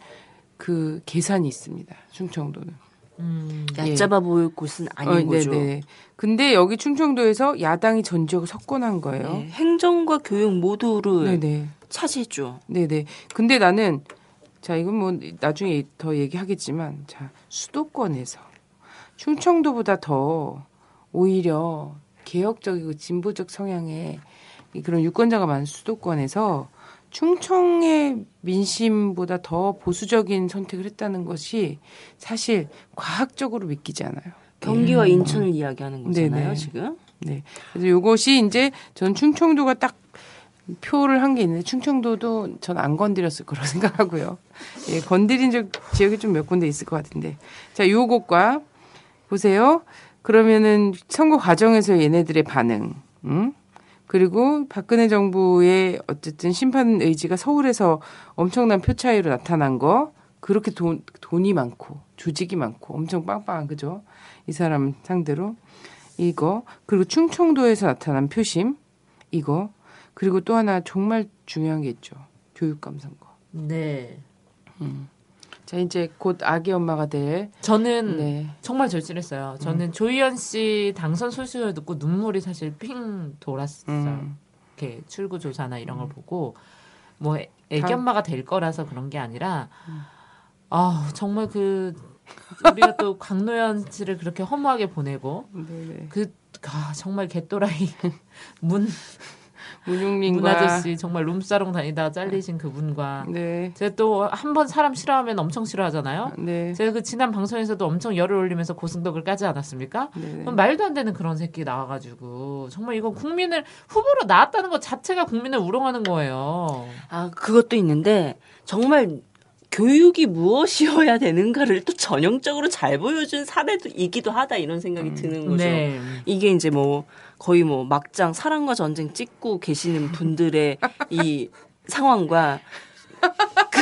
그 계산이 있습니다. 충청도는. 음, 얕잡아 보일 곳은 아닌 어, 거죠. 네네. 근데 여기 충청도에서 야당이 전 지역을 석권한 거예요. 네, 행정과 교육 모두를 네네. 차지했죠. 네네. 근데 나는 자 이건 뭐 나중에 더 얘기하겠지만 자 수도권에서 충청도보다 더 오히려 개혁적이고 진보적 성향의 이 그런 유권자가 많은 수도권에서 충청의 민심보다 더 보수적인 선택을 했다는 것이 사실 과학적으로 믿기지 않아요. 경기와 인천을 이야기하는 거잖아요, 네네. 지금. 네. 그래서 요것이 이제 전 충청도가 딱 표를 한 게 있는데 충청도도 전 안 건드렸을 거라고 [LAUGHS] 생각하고요. 예, 건드린 적 지역이 좀 몇 군데 있을 것 같은데. 자, 요것과 보세요. 그러면은 선거 과정에서 얘네들의 반응. 음? 그리고 박근혜 정부의 어쨌든 심판 의지가 서울에서 엄청난 표 차이로 나타난 거. 그렇게 돈, 돈이 많고 조직이 많고 엄청 빵빵한 그죠? 이 사람 상대로 이거 그리고 충청도에서 나타난 표심 이거 그리고 또 하나 정말 중요한 게 있죠. 교육감 선거. 네. 자 이제 곧 아기 엄마가 될 저는 네. 정말 절실했어요. 저는 조희연 씨 당선 소식을 듣고 눈물이 사실 핑 돌았어요. 음. 이렇게 출구 조사나 이런 걸 보고 뭐 애- 애기 엄마가 될 거라서 그런 게 아니라 아 정말 그 우리가 또 강노연 씨를 그렇게 허무하게 보내고 네네. 그 아, 정말 개또라이 [LAUGHS] 문 문용민과 문 아저씨 정말 룸사롱 다니다가 잘리신 그분과 네. 제가 또 한 번 사람 싫어하면 엄청 싫어하잖아요. 네. 제가 그 지난 방송에서도 엄청 열을 올리면서 고승덕을 까지 않았습니까? 네. 말도 안 되는 그런 새끼 나와가지고 정말 이거 국민을 후보로 나왔다는 것 자체가 국민을 우롱하는 거예요. 아, 그것도 있는데 정말 교육이 무엇이어야 되는가를 또 전형적으로 잘 보여준 사례이기도 하다 이런 생각이 드는 거죠. 네. 이게 이제 뭐 거의 뭐 막장 사랑과 전쟁 찍고 계시는 분들의 이 상황과 그-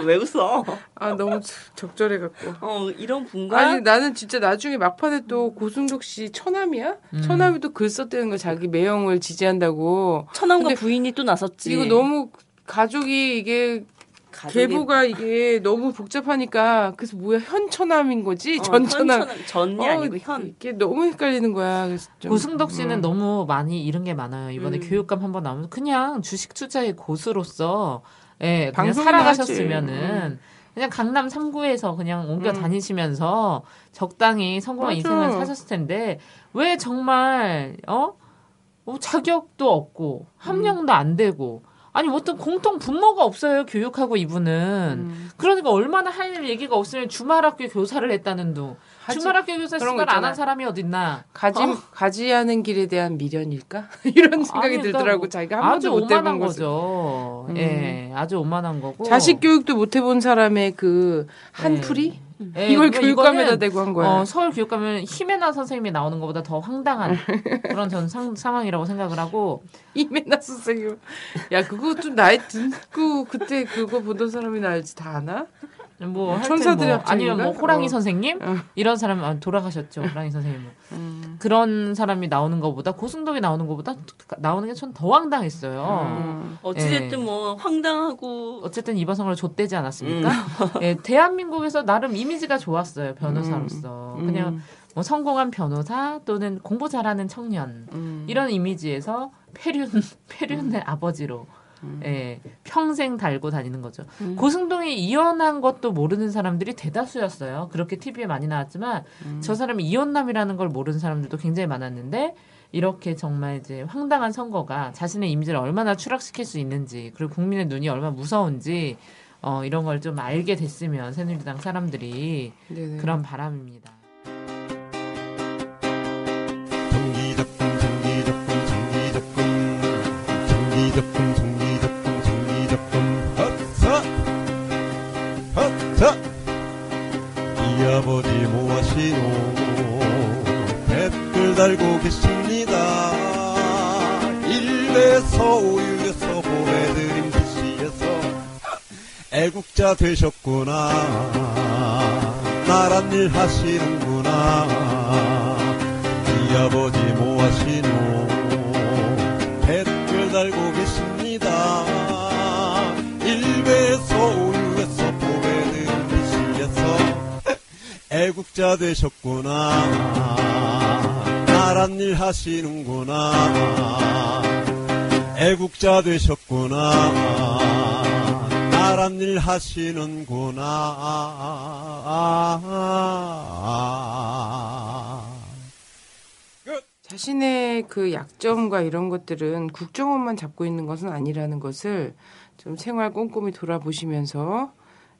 [LAUGHS] 왜 웃어? 아 너무 적절해 갖고. 어 이런 분과 아니 나는 진짜 나중에 막판에 또 고승덕 씨 처남이야? 처남이 또 글 썼다는 거 자기 매형을 지지한다고. 처남과 부인이 또 나섰지. 이거 너무 가족이 이게 가족이- 계보가 이게 너무 복잡하니까 그래서 뭐야 현 처남인 거지 어, 전 처남 현 전이 어, 아니고 현. 이게 너무 헷갈리는 거야. 그래서 좀, 고승덕 씨는 음. 너무 많이 잃은 게 많아요. 이번에 음. 교육감 한번 나오면 그냥 주식 투자의 고수로서 예, 그냥 살아가셨으면은. 음. 그냥 강남 3구에서 그냥 옮겨 다니시면서 적당히 성공한 맞아. 인생을 사셨을 텐데 왜 정말 어? 어, 자격도 없고 함량도 안 되고 아니 어떤 공통 분모가 없어요 교육하고 이분은 음. 그러니까 얼마나 할 얘기가 없으면 주말학교 교사를 했다는 둥. 주말학교 교사 그런 거 시간 안 있잖아. 한 사람이 어딨나 가지 가지 하는 길에 대한 미련일까 [LAUGHS] 이런 생각이 아니, 그러니까 들더라고 뭐 자기가 한 번도 못 해본 거죠. 음. 예, 아주 오만한 거고. 자식 교육도 못 해본 사람의 그 네. 한풀이 예, 이걸 교육감에다 대고 한 거야. 어, 서울 교육감은 히메나 선생님이 나오는 것보다 더 황당한 [LAUGHS] 그런 전 상, 상황이라고 생각을 하고 이메나 선생님. 야, 그거 좀 나이 듣고 그때 그거 보던 사람이 나 알지 다 아나? 뭐 하여튼 천사들의 뭐? 아니면 뭐 호랑이 어. 선생님 어. 이런 사람 아, 돌아가셨죠 호랑이 선생님 음. 그런 사람이 나오는 것보다 고승덕이 나오는 것보다 나오는 게 전 더 황당했어요. 음. 어찌됐든 예. 뭐 황당하고 어쨌든 이번성으로 좆되지 않았습니까? 예, 대한민국에서 나름 이미지가 좋았어요 변호사로서 음. 그냥 뭐 성공한 변호사 또는 공부 잘하는 청년 음. 이런 이미지에서 폐륜 [LAUGHS] 폐륜의 아버지로 예, 평생 달고 다니는 거죠. 음. 고승동이 이혼한 것도 모르는 사람들이 대다수였어요. 그렇게 TV에 많이 나왔지만 음. 저 사람이 이혼남이라는 걸 모르는 사람들도 굉장히 많았는데 이렇게 정말 이제 황당한 선거가 자신의 이미지를 얼마나 추락시킬 수 있는지 그리고 국민의 눈이 얼마나 무서운지 어, 이런 걸 좀 알게 됐으면 새누리당 사람들이 네네. 그런 바람입니다. 되셨구나. 나란 일 하시는구나. 이 아버지 뭐하시노. 댓글 달고 계십니다. 일베에서 우유에서 보배는 미시에서 [LAUGHS] 애국자 되셨구나. 나란 일 하시는구나. 애국자 되셨구나 일 하시는구나 자신의 그 약점과 이런 것들은 국정원만 잡고 있는 것은 아니라는 것을 좀 생활 꼼꼼히 돌아보시면서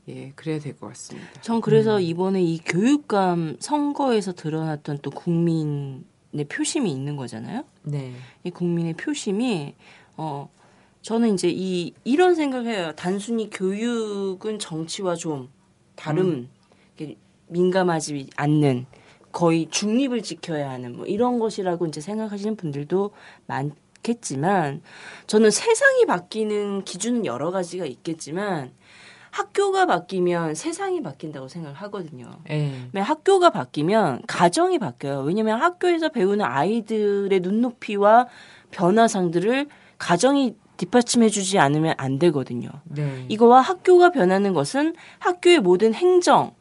예 그래야 될 것 같습니다. 전 그래서 이번에 이 교육감 선거에서 드러났던 또 국민의 표심이 있는 거잖아요. 네. 이 국민의 표심이 어 저는 이제 이 이런 생각을 해요. 단순히 교육은 정치와 좀 다름 이렇게 민감하지 않는 거의 중립을 지켜야 하는 뭐 이런 것이라고 이제 생각하시는 분들도 많겠지만 저는 세상이 바뀌는 기준은 여러 가지가 있겠지만 학교가 바뀌면 세상이 바뀐다고 생각을 하거든요. 예. 네, 학교가 바뀌면 가정이 바뀌어요. 왜냐하면 학교에서 배우는 아이들의 눈높이와 변화상들을 가정이 뒷받침해주지 않으면 안 되거든요. 네. 이거와 학교가 변하는 것은 학교의 모든 행정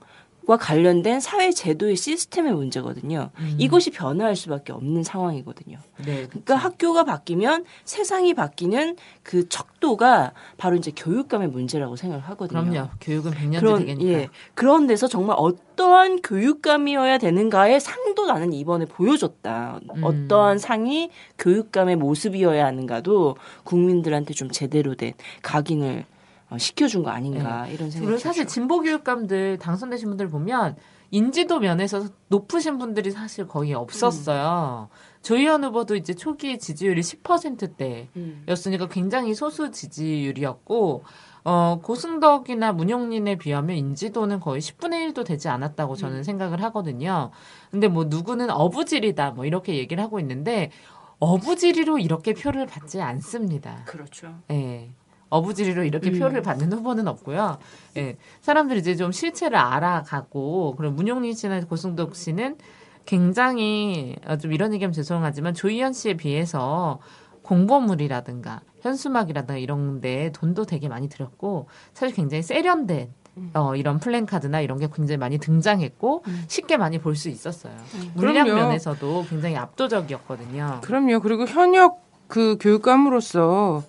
과 관련된 사회 제도의 시스템의 문제거든요. 음. 이것이 변화할 수밖에 없는 상황이거든요. 네. 그러니까 학교가 바뀌면 세상이 바뀌는 그 척도가 바로 이제 교육감의 문제라고 생각을 하거든요. 그럼요. 교육은 100년 뒤 그런 되겠니까. 예 그런 데서 정말 어떠한 교육감이어야 되는가의 상도 나는 이번에 보여줬다. 음. 어떠한 상이 교육감의 모습이어야 하는가도 국민들한테 좀 제대로 된 각인을 어, 시켜준 거 아닌가 이런 생각이 그리고 사실 들죠. 진보 교육감들 당선되신 분들 보면 인지도 면에서 높으신 분들이 사실 거의 없었어요. 조희연 후보도 이제 초기 지지율이 10%대였으니까 음. 굉장히 소수 지지율이었고 어, 고승덕이나 문용린에 비하면 인지도는 거의 10분의 1도 되지 않았다고 저는 음. 생각을 하거든요. 근데 뭐 누구는 어부질이다 뭐 이렇게 얘기를 하고 있는데 어부지리로 이렇게 표를 받지 않습니다. 그렇죠. 예. 어부지리로 이렇게 음. 표를 받는 후보는 없고요. 예. 사람들이 이제 좀 실체를 알아가고, 그리고 문용린 씨나 고승덕 씨는 굉장히, 어, 좀 이런 얘기하면 죄송하지만 조희연 씨에 비해서 공보물이라든가 현수막이라든가 이런 데 돈도 되게 많이 들였고, 사실 굉장히 세련된 어, 이런 플랜카드나 이런 게 굉장히 많이 등장했고, 쉽게 많이 볼 수 있었어요. 물량 그럼요. 면에서도 굉장히 압도적이었거든요. 그럼요. 그리고 현역 그 교육감으로서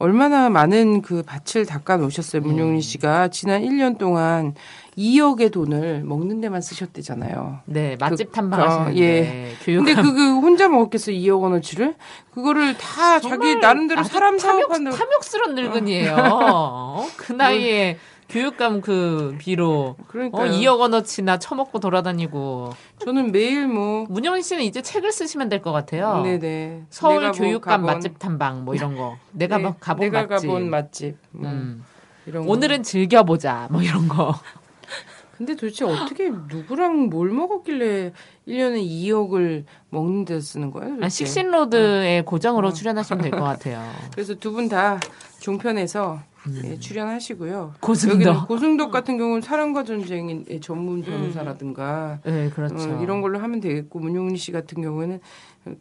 얼마나 많은 그 밭을 닦아 놓으셨어요. 문용린 씨가 지난 1년 동안 2억의 돈을 먹는 데만 쓰셨대잖아요. 네, 맛집 그- 탐방하시는데 어, 예. 교육 근데 그, 그 혼자 먹었겠어요. 2억 원어치를? 그거를 다 자기 나름대로 사람 사업한다고. 탐욕스런 늙은이에요. [LAUGHS] 어? 그 나이에 교육감 그 비로 그러니까 어, 2억 원어치나 처먹고 돌아다니고 저는 매일 뭐 문영희 씨는 이제 책을 쓰시면 될 것 같아요. 네네. 서울 뭐 교육감 가본- 맛집 탐방 뭐 이런 거. [LAUGHS] 내가 네, 막 가본 내가 맛집. 가본 맛집. 뭐 음. 이런 거. 오늘은 즐겨보자 뭐 이런 거. [LAUGHS] 근데 도대체 어떻게 누구랑 뭘 먹었길래 1년에 2억을 먹는 데 쓰는 거예요? 아, 식신로드의 고정으로 어. 출연하시면 될 것 같아요. [LAUGHS] 그래서 두 분 다 종편에서 예, 출연하시고요. 고승덕. 고승덕 같은 경우는 사랑과 전쟁의 전문 변호사라든가 네, 그렇죠. 어, 이런 걸로 하면 되겠고 문용리 씨 같은 경우에는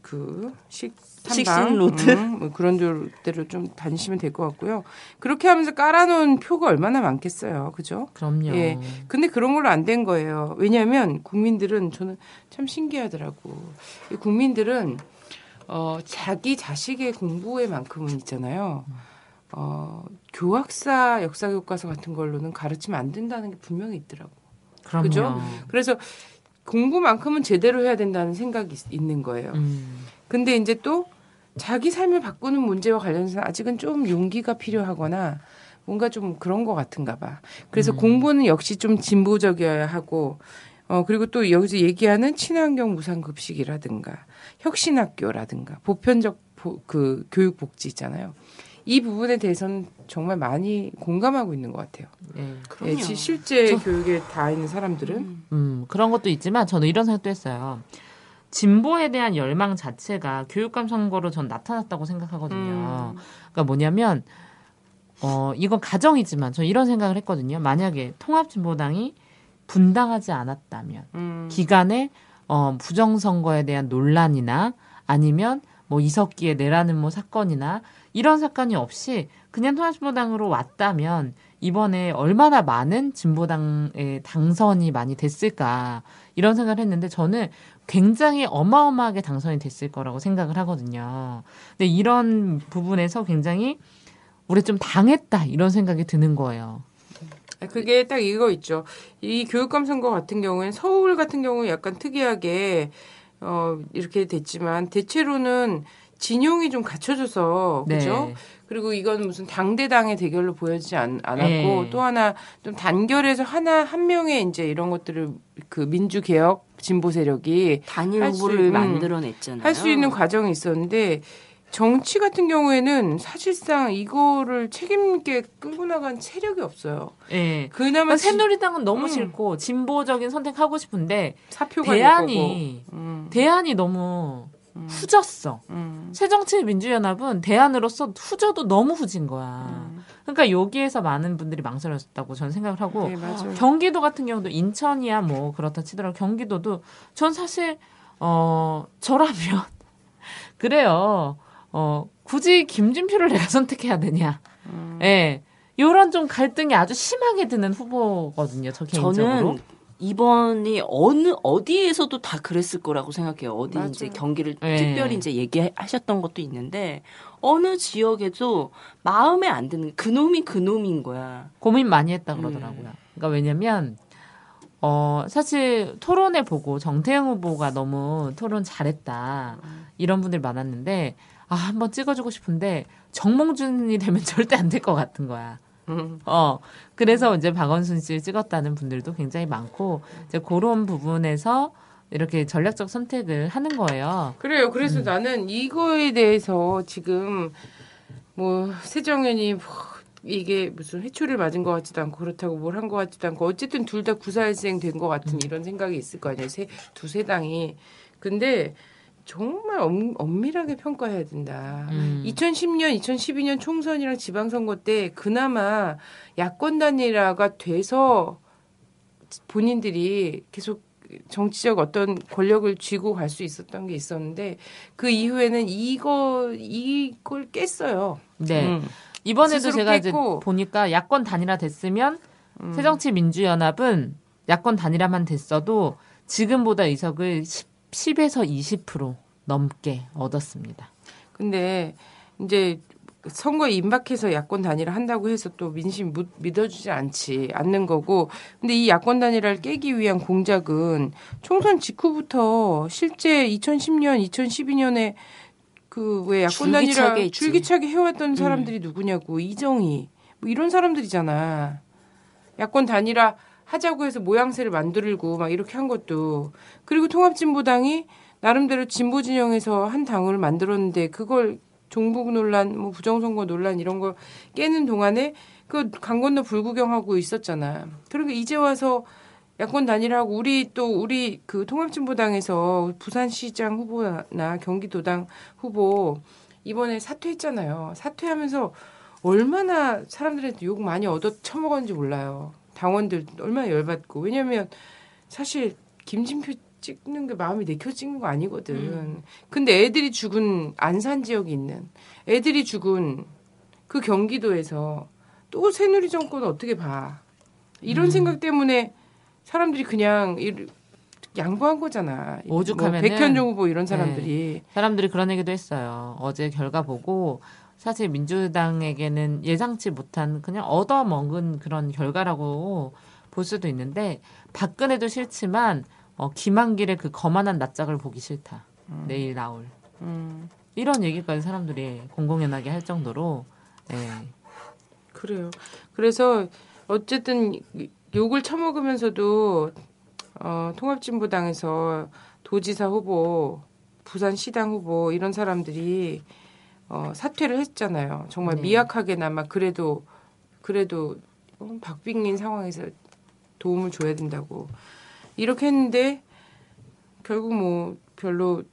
그 식, 식신로드? 음, 뭐 그런 데로 좀 다니시면 될 것 같고요. 그렇게 하면서 깔아놓은 표가 얼마나 많겠어요, 그죠? 그럼요. 예. 근데 그런 걸로 안 된 거예요. 왜냐하면 국민들은 저는 참 신기하더라고. 이 국민들은 어, 자기 자식의 공부에만큼은 있잖아요. 어, 교학사 역사 교과서 같은 걸로는 가르치면 안 된다는 게 분명히 있더라고. 그럼요. 그죠? 그래서 공부만큼은 제대로 해야 된다는 생각이 있- 있는 거예요. 음. 근데 이제 또 자기 삶을 바꾸는 문제와 관련해서 아직은 좀 용기가 필요하거나 뭔가 좀 그런 것 같은가 봐. 그래서 공부는 역시 좀 진보적이어야 하고, 어, 그리고 또 여기서 얘기하는 친환경 무상급식이라든가, 혁신학교라든가, 보편적 보- 그 교육복지 있잖아요. 이 부분에 대해서는 정말 많이 공감하고 있는 것 같아요. 예. 예, 지- 실제 저- 교육에 다 있는 사람들은. 음, 그런 것도 있지만 저는 이런 생각도 했어요. 진보에 대한 열망 자체가 교육감 선거로 전 나타났다고 생각하거든요. 그러니까 뭐냐면 어 이건 가정이지만 저 이런 생각을 했거든요. 만약에 통합진보당이 분당하지 않았다면 음. 기간에 어 부정선거에 대한 논란이나 아니면 뭐 이석기의 내라는 뭐 사건이나 이런 사건이 없이 그냥 통합진보당으로 왔다면 이번에 얼마나 많은 진보당의 당선이 많이 됐을까 이런 생각을 했는데 저는 굉장히 어마어마하게 당선이 됐을 거라고 생각을 하거든요. 근데 이런 부분에서 굉장히 우리 좀 당했다 이런 생각이 드는 거예요. 아, 그게 딱 이거 있죠. 이 교육감 선거 같은 경우엔 서울 같은 경우에 약간 특이하게 어 이렇게 됐지만 대체로는 진용이 좀 갖춰져서 네. 그죠? 그리고 이건 무슨 당대당의 대결로 보여지지 않, 않았고 네. 또 하나 좀 단결해서 하나 한 명의 이제 이런 것들을 그 민주 개혁 진보 세력이 단일 할 수- 후보를 음, 만들어냈잖아요. 할 수 있는 과정이 있었는데 정치 같은 경우에는 사실상 이거를 책임 있게 끌고 나간 체력이 없어요. 예. 그나마 그러니까 지- 새누리당은 너무 음. 싫고 진보적인 선택하고 싶은데 사표가 될 대안이. 음, 대안이 너무 후졌어. 음. 새정치민주연합은 대안으로서 후져도 너무 후진 거야. 음. 그러니까 여기에서 많은 분들이 망설였다고 저는 생각을 하고 네. 경기도 같은 경우도 인천이야 뭐 그렇다 치더라도 경기도도 전 사실 어 저라면 [LAUGHS] 그래요. 어 굳이 김진표를 내가 선택해야 되냐. 음. 예. 요런 좀 갈등이 아주 심하게 드는 후보거든요. 저 개인적으로. 저는 이번이 어느 어디에서도 다 그랬을 거라고 생각해요. 어디 맞아요. 이제 경기를 네. 특별히 이제 얘기하셨던 것도 있는데 어느 지역에도 마음에 안 드는 그놈이 그놈인 거야. 고민 많이 했다 그러더라고요. 그러니까 왜냐면 어 사실 토론회 보고 정태영 후보가 너무 토론 잘했다 이런 분들 많았는데 아 한번 찍어주고 싶은데 정몽준이 되면 [LAUGHS] 절대 안 될 것 같은 거야. 음. [LAUGHS] 어 그래서 이제 박원순 씨를 찍었다는 분들도 굉장히 많고 이제 그런 부분에서 이렇게 전략적 선택을 하는 거예요. 그래요. 음. 그래서 나는 이거에 대해서 지금 뭐 세정연이 뭐 이게 무슨 회초리를 맞은 것 같지도 않고 그렇다고 뭘 한 것 같지도 않고 어쨌든 둘 다 구사일생 된것 음. 같은 이런 생각이 있을 거 아니에요. 세, 두 세 당이. 근데 정말 엄, 엄밀하게 평가해야 된다. 음. 2010년, 2012년 총선이랑 지방선거 때 그나마 야권 단일화가 돼서 본인들이 계속 정치적 어떤 권력을 쥐고 갈 수 있었던 게 있었는데 그 이후에는 이거 이걸 깼어요. 네. 음. 이번에도 제가 이제. 보니까 야권 단일화 됐으면 음. 새정치 민주연합은 야권 단일화만 됐어도 지금보다 의석을 10, 10에서 20% 넘게 얻었습니다. 근데 이제 선거에 임박해서 야권 단일화 한다고 해서 또 민심 묻- 믿어주지 않지 않는 거고 근데 이 야권 단일화를 깨기 위한 공작은 총선 직후부터 실제 2010년 2012년에 그 왜 야권 단일화 줄기차게. 줄기차게 해왔던 사람들이 누구냐고 이정희 뭐 이런 사람들이잖아 야권 단일화 하자고 해서 모양새를 만들고 막 이렇게 한 것도 그리고 통합진보당이 나름대로 진보 진영에서 한 당을 만들었는데 그걸 종북 논란, 뭐 부정선거 논란 이런 걸 깨는 동안에 그 강 건너 불구경하고 있었잖아. 그러니까 이제 와서 야권 단일하고 우리 또 우리 그 통합진보당에서 부산시장 후보나 경기도당 후보 이번에 사퇴했잖아요. 사퇴하면서 얼마나 사람들한테 욕 많이 얻어 처먹었는지 몰라요. 당원들 얼마나 열받고 왜냐면 사실 김진표 찍는 게 마음이 내켜 찍는 거 아니거든. 음. 근데 애들이 죽은 안산 지역에 있는 애들이 죽은 그 경기도에서 또 새누리 정권을 어떻게 봐? 이런 음. 생각 때문에 사람들이 그냥 이- 양보한 거잖아. 오죽하면은- 뭐 백현종 후보 이런 사람들이 사람들이 그런 얘기도 했어요. 어제 결과 보고 사실 민주당에게는 예상치 못한 그냥 얻어먹은 그런 결과라고 볼 수도 있는데 박근혜도 싫지만 어, 김한길의 그 거만한 낯짝을 보기 싫다. 내일 나올 음, 이런 얘기까지 사람들이 공공연하게 할 정도로 예. 그래요. 그래서 어쨌든 욕을 처먹으면서도 어, 통합진보당에서 도지사 후보, 부산시당 후보 이런 사람들이 어, 사퇴를 했잖아요. 정말 네. 미약하게나마 그래도 그래도 어, 박빙인 상황에서 도움을 줘야 된다고 이렇게 했는데 결국 뭐 별로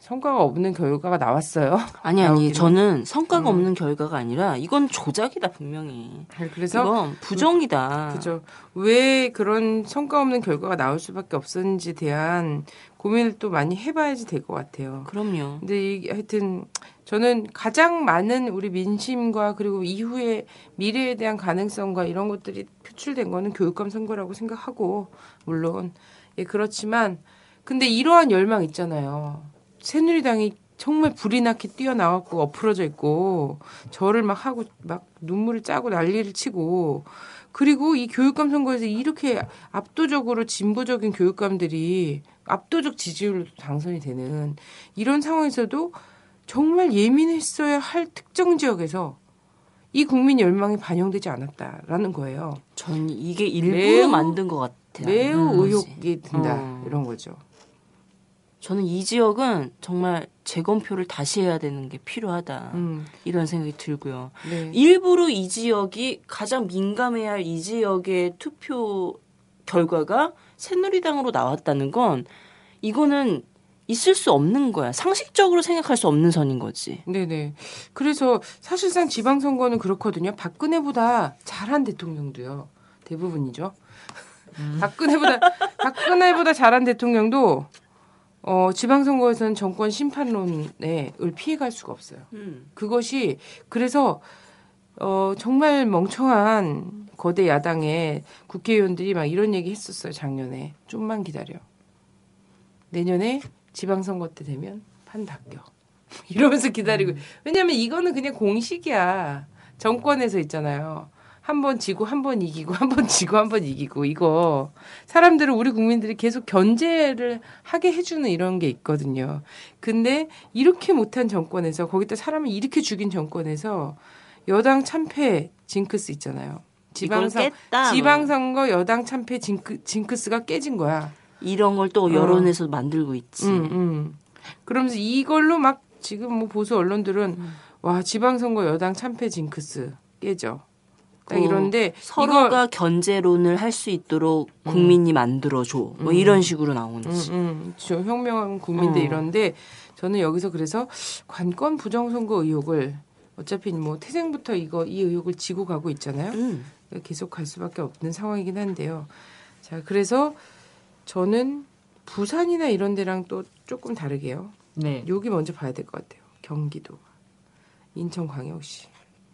성과가 없는 결과가 나왔어요. [LAUGHS] 아니 아니. 저는 성과가 음. 없는 결과가 아니라 이건 조작이다 분명히. 그래서 이건 부정이다. 그죠. 왜 그런 성과 없는 결과가 나올 수밖에 없었는지에 대한 고민을 또 많이 해봐야지 될 것 같아요. 그럼요. 근데 이, 하여튼 저는 가장 많은 우리 민심과 그리고 이후의 미래에 대한 가능성과 이런 것들이 표출된 거는 교육감 선거라고 생각하고 물론 예 그렇지만 근데 이러한 열망 있잖아요. 새누리당이 정말 불이 나게 뛰어나왔고 엎으러져 있고 저를 막 하고 막 눈물을 짜고 난리를 치고 그리고 이 교육감 선거에서 이렇게 압도적으로 진보적인 교육감들이 압도적 지지율로 당선이 되는 이런 상황에서도 정말 예민했어야 할 특정 지역에서 이 국민 열망이 반영되지 않았다라는 거예요. 전 이게 일부러 매우- 만든 것 같아요. 매우 음, 의혹이 든다 어. 이런 거죠. 저는 이 지역은 정말 재검표를 다시 해야 되는 게 필요하다. 음, 이런 생각이 들고요. 네. 일부러 이 지역이 가장 민감해야 할 이 지역의 투표 결과가 새누리당으로 나왔다는 건 이거는 있을 수 없는 거야. 상식적으로 생각할 수 없는 선인 거지. 네네. 그래서 사실상 지방선거는 그렇거든요. 박근혜보다 잘한 대통령도요. 대부분이죠. 박근혜보다 [LAUGHS] 박근혜보다 잘한 대통령도 어, 지방선거에서는 정권 심판론에 을 피해갈 수가 없어요. 그것이 그래서 어, 정말 멍청한 거대 야당의 국회의원들이 막 이런 얘기 했었어요 작년에 좀만 기다려 내년에 지방선거 때 되면 판 바뀌어 [LAUGHS] 이러면서 기다리고. 왜냐하면 이거는 그냥 공식이야. 정권에서 있잖아요. 한 번 지고 한 번 이기고 한 번 지고 한 번 이기고 이거. 사람들을 우리 국민들이 계속 견제를 하게 해주는 이런 게 있거든요. 근데 이렇게 못한 정권에서 거기다 사람을 이렇게 죽인 정권에서 여당 참패 징크스 있잖아요. 지방선 깼다, 뭐. 지방선거 여당 참패 징크, 징크스가 깨진 거야. 이런 걸 또 여론에서 만들고 있지. 음, 음. 그러면서 이걸로 막 지금 뭐 보수 언론들은 음. 와 지방선거 여당 참패 징크스 깨져. 딱그 이런데 서로가 견제론을 할 수 있도록 국민이 만들어줘. 뭐 이런 식으로 나오는 음. 음, 저 혁명 국민들 어. 이런데 저는 여기서 그래서 관건 부정선거 의혹을 어차피 뭐 태생부터 이거 이 의혹을 지고 가고 있잖아요. 음. 계속 갈 수밖에 없는 상황이긴 한데요. 자, 그래서 저는 부산이나 이런 데랑 또 조금 다르게요. 네. 여기 먼저 봐야 될 것 같아요. 경기도, 인천광역시.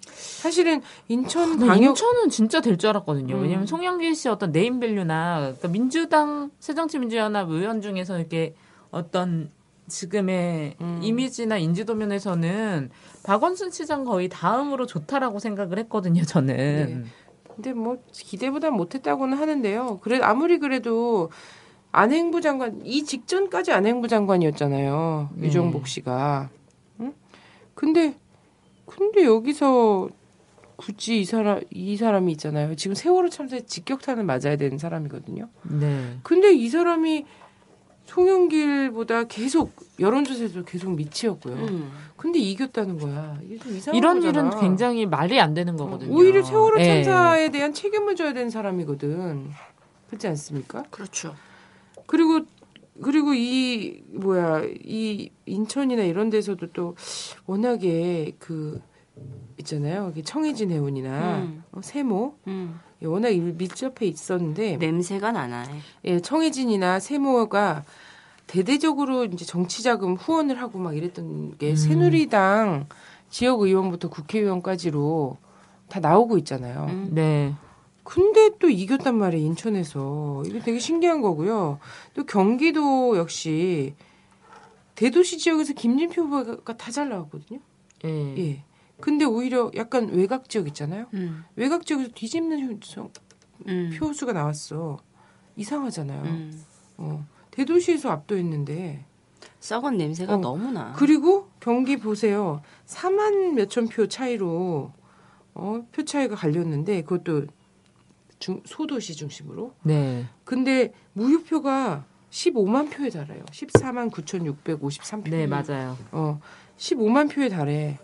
사실은 인천 광역 인천은 진짜 될 줄 알았거든요. 음. 왜냐면 송영길 씨 어떤 네임밸류나 그러니까 민주당 새정치민주연합 의원 중에서 이렇게 어떤 지금의 음. 이미지나 인지도 면에서는 박원순 시장 거의 다음으로 좋다라고 생각을 했거든요. 저는. 네. 근데 뭐 기대보다 못했다고는 하는데요. 그래 아무리 그래도 안행부 장관 이 직전까지 안행부 장관이었잖아요. 네. 유정복 씨가. 응? 근데 근데 여기서 굳이 이 사람 이 사람이 있잖아요. 지금 세월호 참사에 직격탄을 맞아야 되는 사람이거든요. 네. 근데 이 사람이 송영길보다 계속 여론조사에서 계속 밑이었고요. 음. 근데 이겼다는 거야. 이게 좀 이상한 이런 거잖아. 일은 굉장히 말이 안 되는 거거든요. 오히려 세월호 예. 참사에 대한 책임을 져야 되는 사람이거든. 그렇지 않습니까? 그렇죠. 그리고 그리고 이 뭐야 이 인천이나 이런 데서도 또 워낙에 그 있잖아요. 청해진 해운이나 음. 어, 세모 음. 예, 워낙 일- 밀접해 있었는데 냄새가 나나. 예, 청해진이나 세모가 대대적으로 이제 정치 자금 후원을 하고 막 이랬던 게 음. 새누리당 지역 의원부터 국회의원까지로 다 나오고 있잖아요. 음. 네. 근데 또 이겼단 말이에요, 인천에서. 이게 되게 신기한 거고요. 또 경기도 역시 대도시 지역에서 김진표 후보가 다 잘 나왔거든요. 예. 예. 근데 오히려 약간 외곽 지역 있잖아요. 음. 외곽 지역에서 뒤집는 표- 음. 표수가 나왔어. 이상하잖아요. 음. 어. 대도시에서 압도했는데. 썩은 냄새가 어. 너무 나. 그리고 경기 보세요. 4만 몇천 표 차이로 어, 표 차이가 갈렸는데 그것도 중, 소도시 중심으로. 네. 근데 무효표가 15만 표에 달해요. 14만 9,653표. 네, 맞아요. 어, 15만 표에 달해.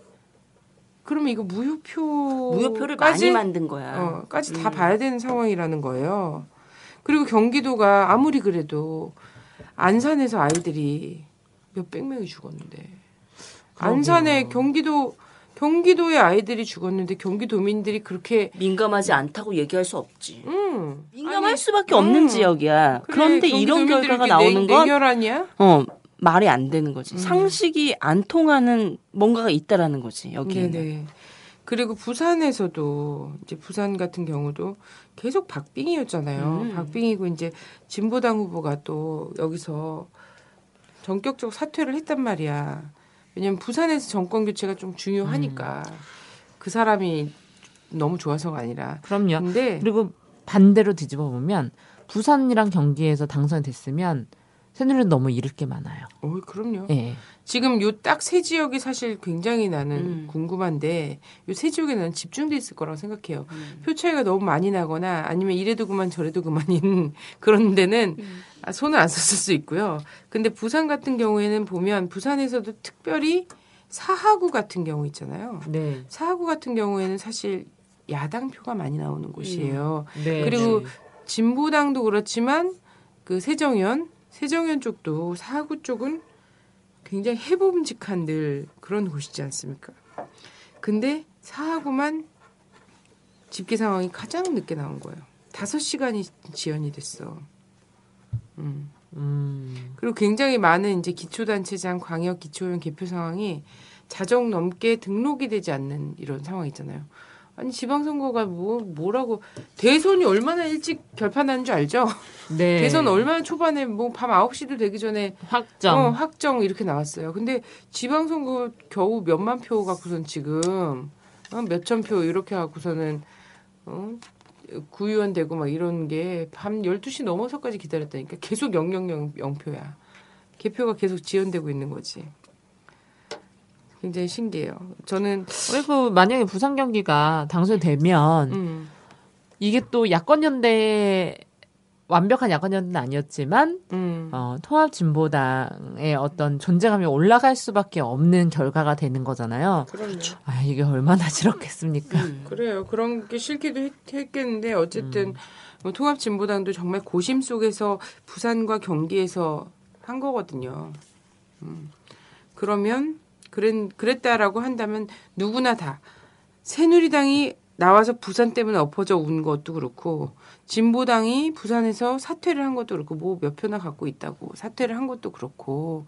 그러면 이거 무효표 무효표를 많이 만든 거야. 어, 까지 다 음. 봐야 되는 상황이라는 거예요. 그리고 경기도가 아무리 그래도 안산에서 아이들이 몇백 명이 죽었는데 안산에 경기도 경기도의 아이들이 죽었는데 경기도민들이 그렇게 민감하지 않다고 얘기할 수 없지. 음, 민감할 아니, 수밖에 없는 음. 지역이야. 그래, 그런데 이런 결과가 나오는 냉- 건 냉혈하냐? 어, 말이 안 되는 거지. 음. 상식이 안 통하는 뭔가가 있다라는 거지. 여기에는. 네네. 그리고 부산에서도 이제 부산 같은 경우도 계속 박빙이었잖아요. 음. 박빙이고 이제 진보당 후보가 또 여기서 전격적 사퇴를 했단 말이야. 왜냐면 부산에서 정권 교체가 좀 중요하니까 그 사람이 너무 좋아서가 아니라. 그럼요. 근데 그리고 반대로 뒤집어 보면 부산이랑 경기에서 당선됐으면 새누리는 너무 잃을 게 많아요. 어, 그럼요. 예. 지금 요 딱 세 지역이 사실 굉장히 나는 음. 궁금한데 요 세 지역에 는 집중돼 있을 거라고 생각해요. 음. 표 차이가 너무 많이 나거나 아니면 이래도 그만 저래도 그만인 [LAUGHS] 그런 데는 음. 아, 손을 안 썼을 수 있고요. 근데 부산 같은 경우에는 보면 부산에서도 특별히 사하구 같은 경우 있잖아요. 네. 사하구 같은 경우에는 사실 야당 표가 많이 나오는 곳이에요. 네. 그리고 진보당도 그렇지만 그 세정연 세정연 쪽도 사하구 쪽은 굉장히 해봄직한 늘 그런 곳이지 않습니까? 근데 사하구만 집계 상황이 가장 늦게 나온 거예요. 다섯 시간이 지연이 됐어. 음. 음. 그리고 굉장히 많은 이제 기초단체장, 광역 기초의원 개표 상황이 자정 넘게 등록이 되지 않는 이런 상황 있잖아요. 아니 지방선거가 뭐 뭐라고 대선이 얼마나 일찍 결판난 줄 알죠? [LAUGHS] 네. 대선 얼마나 초반에 뭐 밤 9시도 되기 전에 확정. 어, 확정 이렇게 나왔어요. 근데 지방선거 겨우 몇만 표 갖고선 지금 어, 몇천 표 이렇게 갖고서는 어, 구의원 되고 막 이런 게 밤 12시 넘어서까지 기다렸다니까 계속 000 0표야. 개표가 계속 지연되고 있는 거지. 굉장히 신기해요. 저는 그리고 만약에 부산 경기가 당선되면 음, 이게 또 야권 연대 완벽한 야권 연대는 아니었지만 음. 어, 통합 진보당의 어떤 존재감이 올라갈 수밖에 없는 결과가 되는 거잖아요. 그럼요. 아 이게 얼마나 [LAUGHS] 싫었겠습니까? 음. 그래요. 그런 게 싫기도 했, 했겠는데 어쨌든 뭐 통합 진보당도 정말 고심 속에서 부산과 경기에서 한 거거든요. 음. 그러면 그랬, 그랬다라고 한다면 누구나 다 새누리당이 나와서 부산 때문에 엎어져 온 것도 그렇고 진보당이 부산에서 사퇴를 한 것도 그렇고 뭐 몇 표나 갖고 있다고 사퇴를 한 것도 그렇고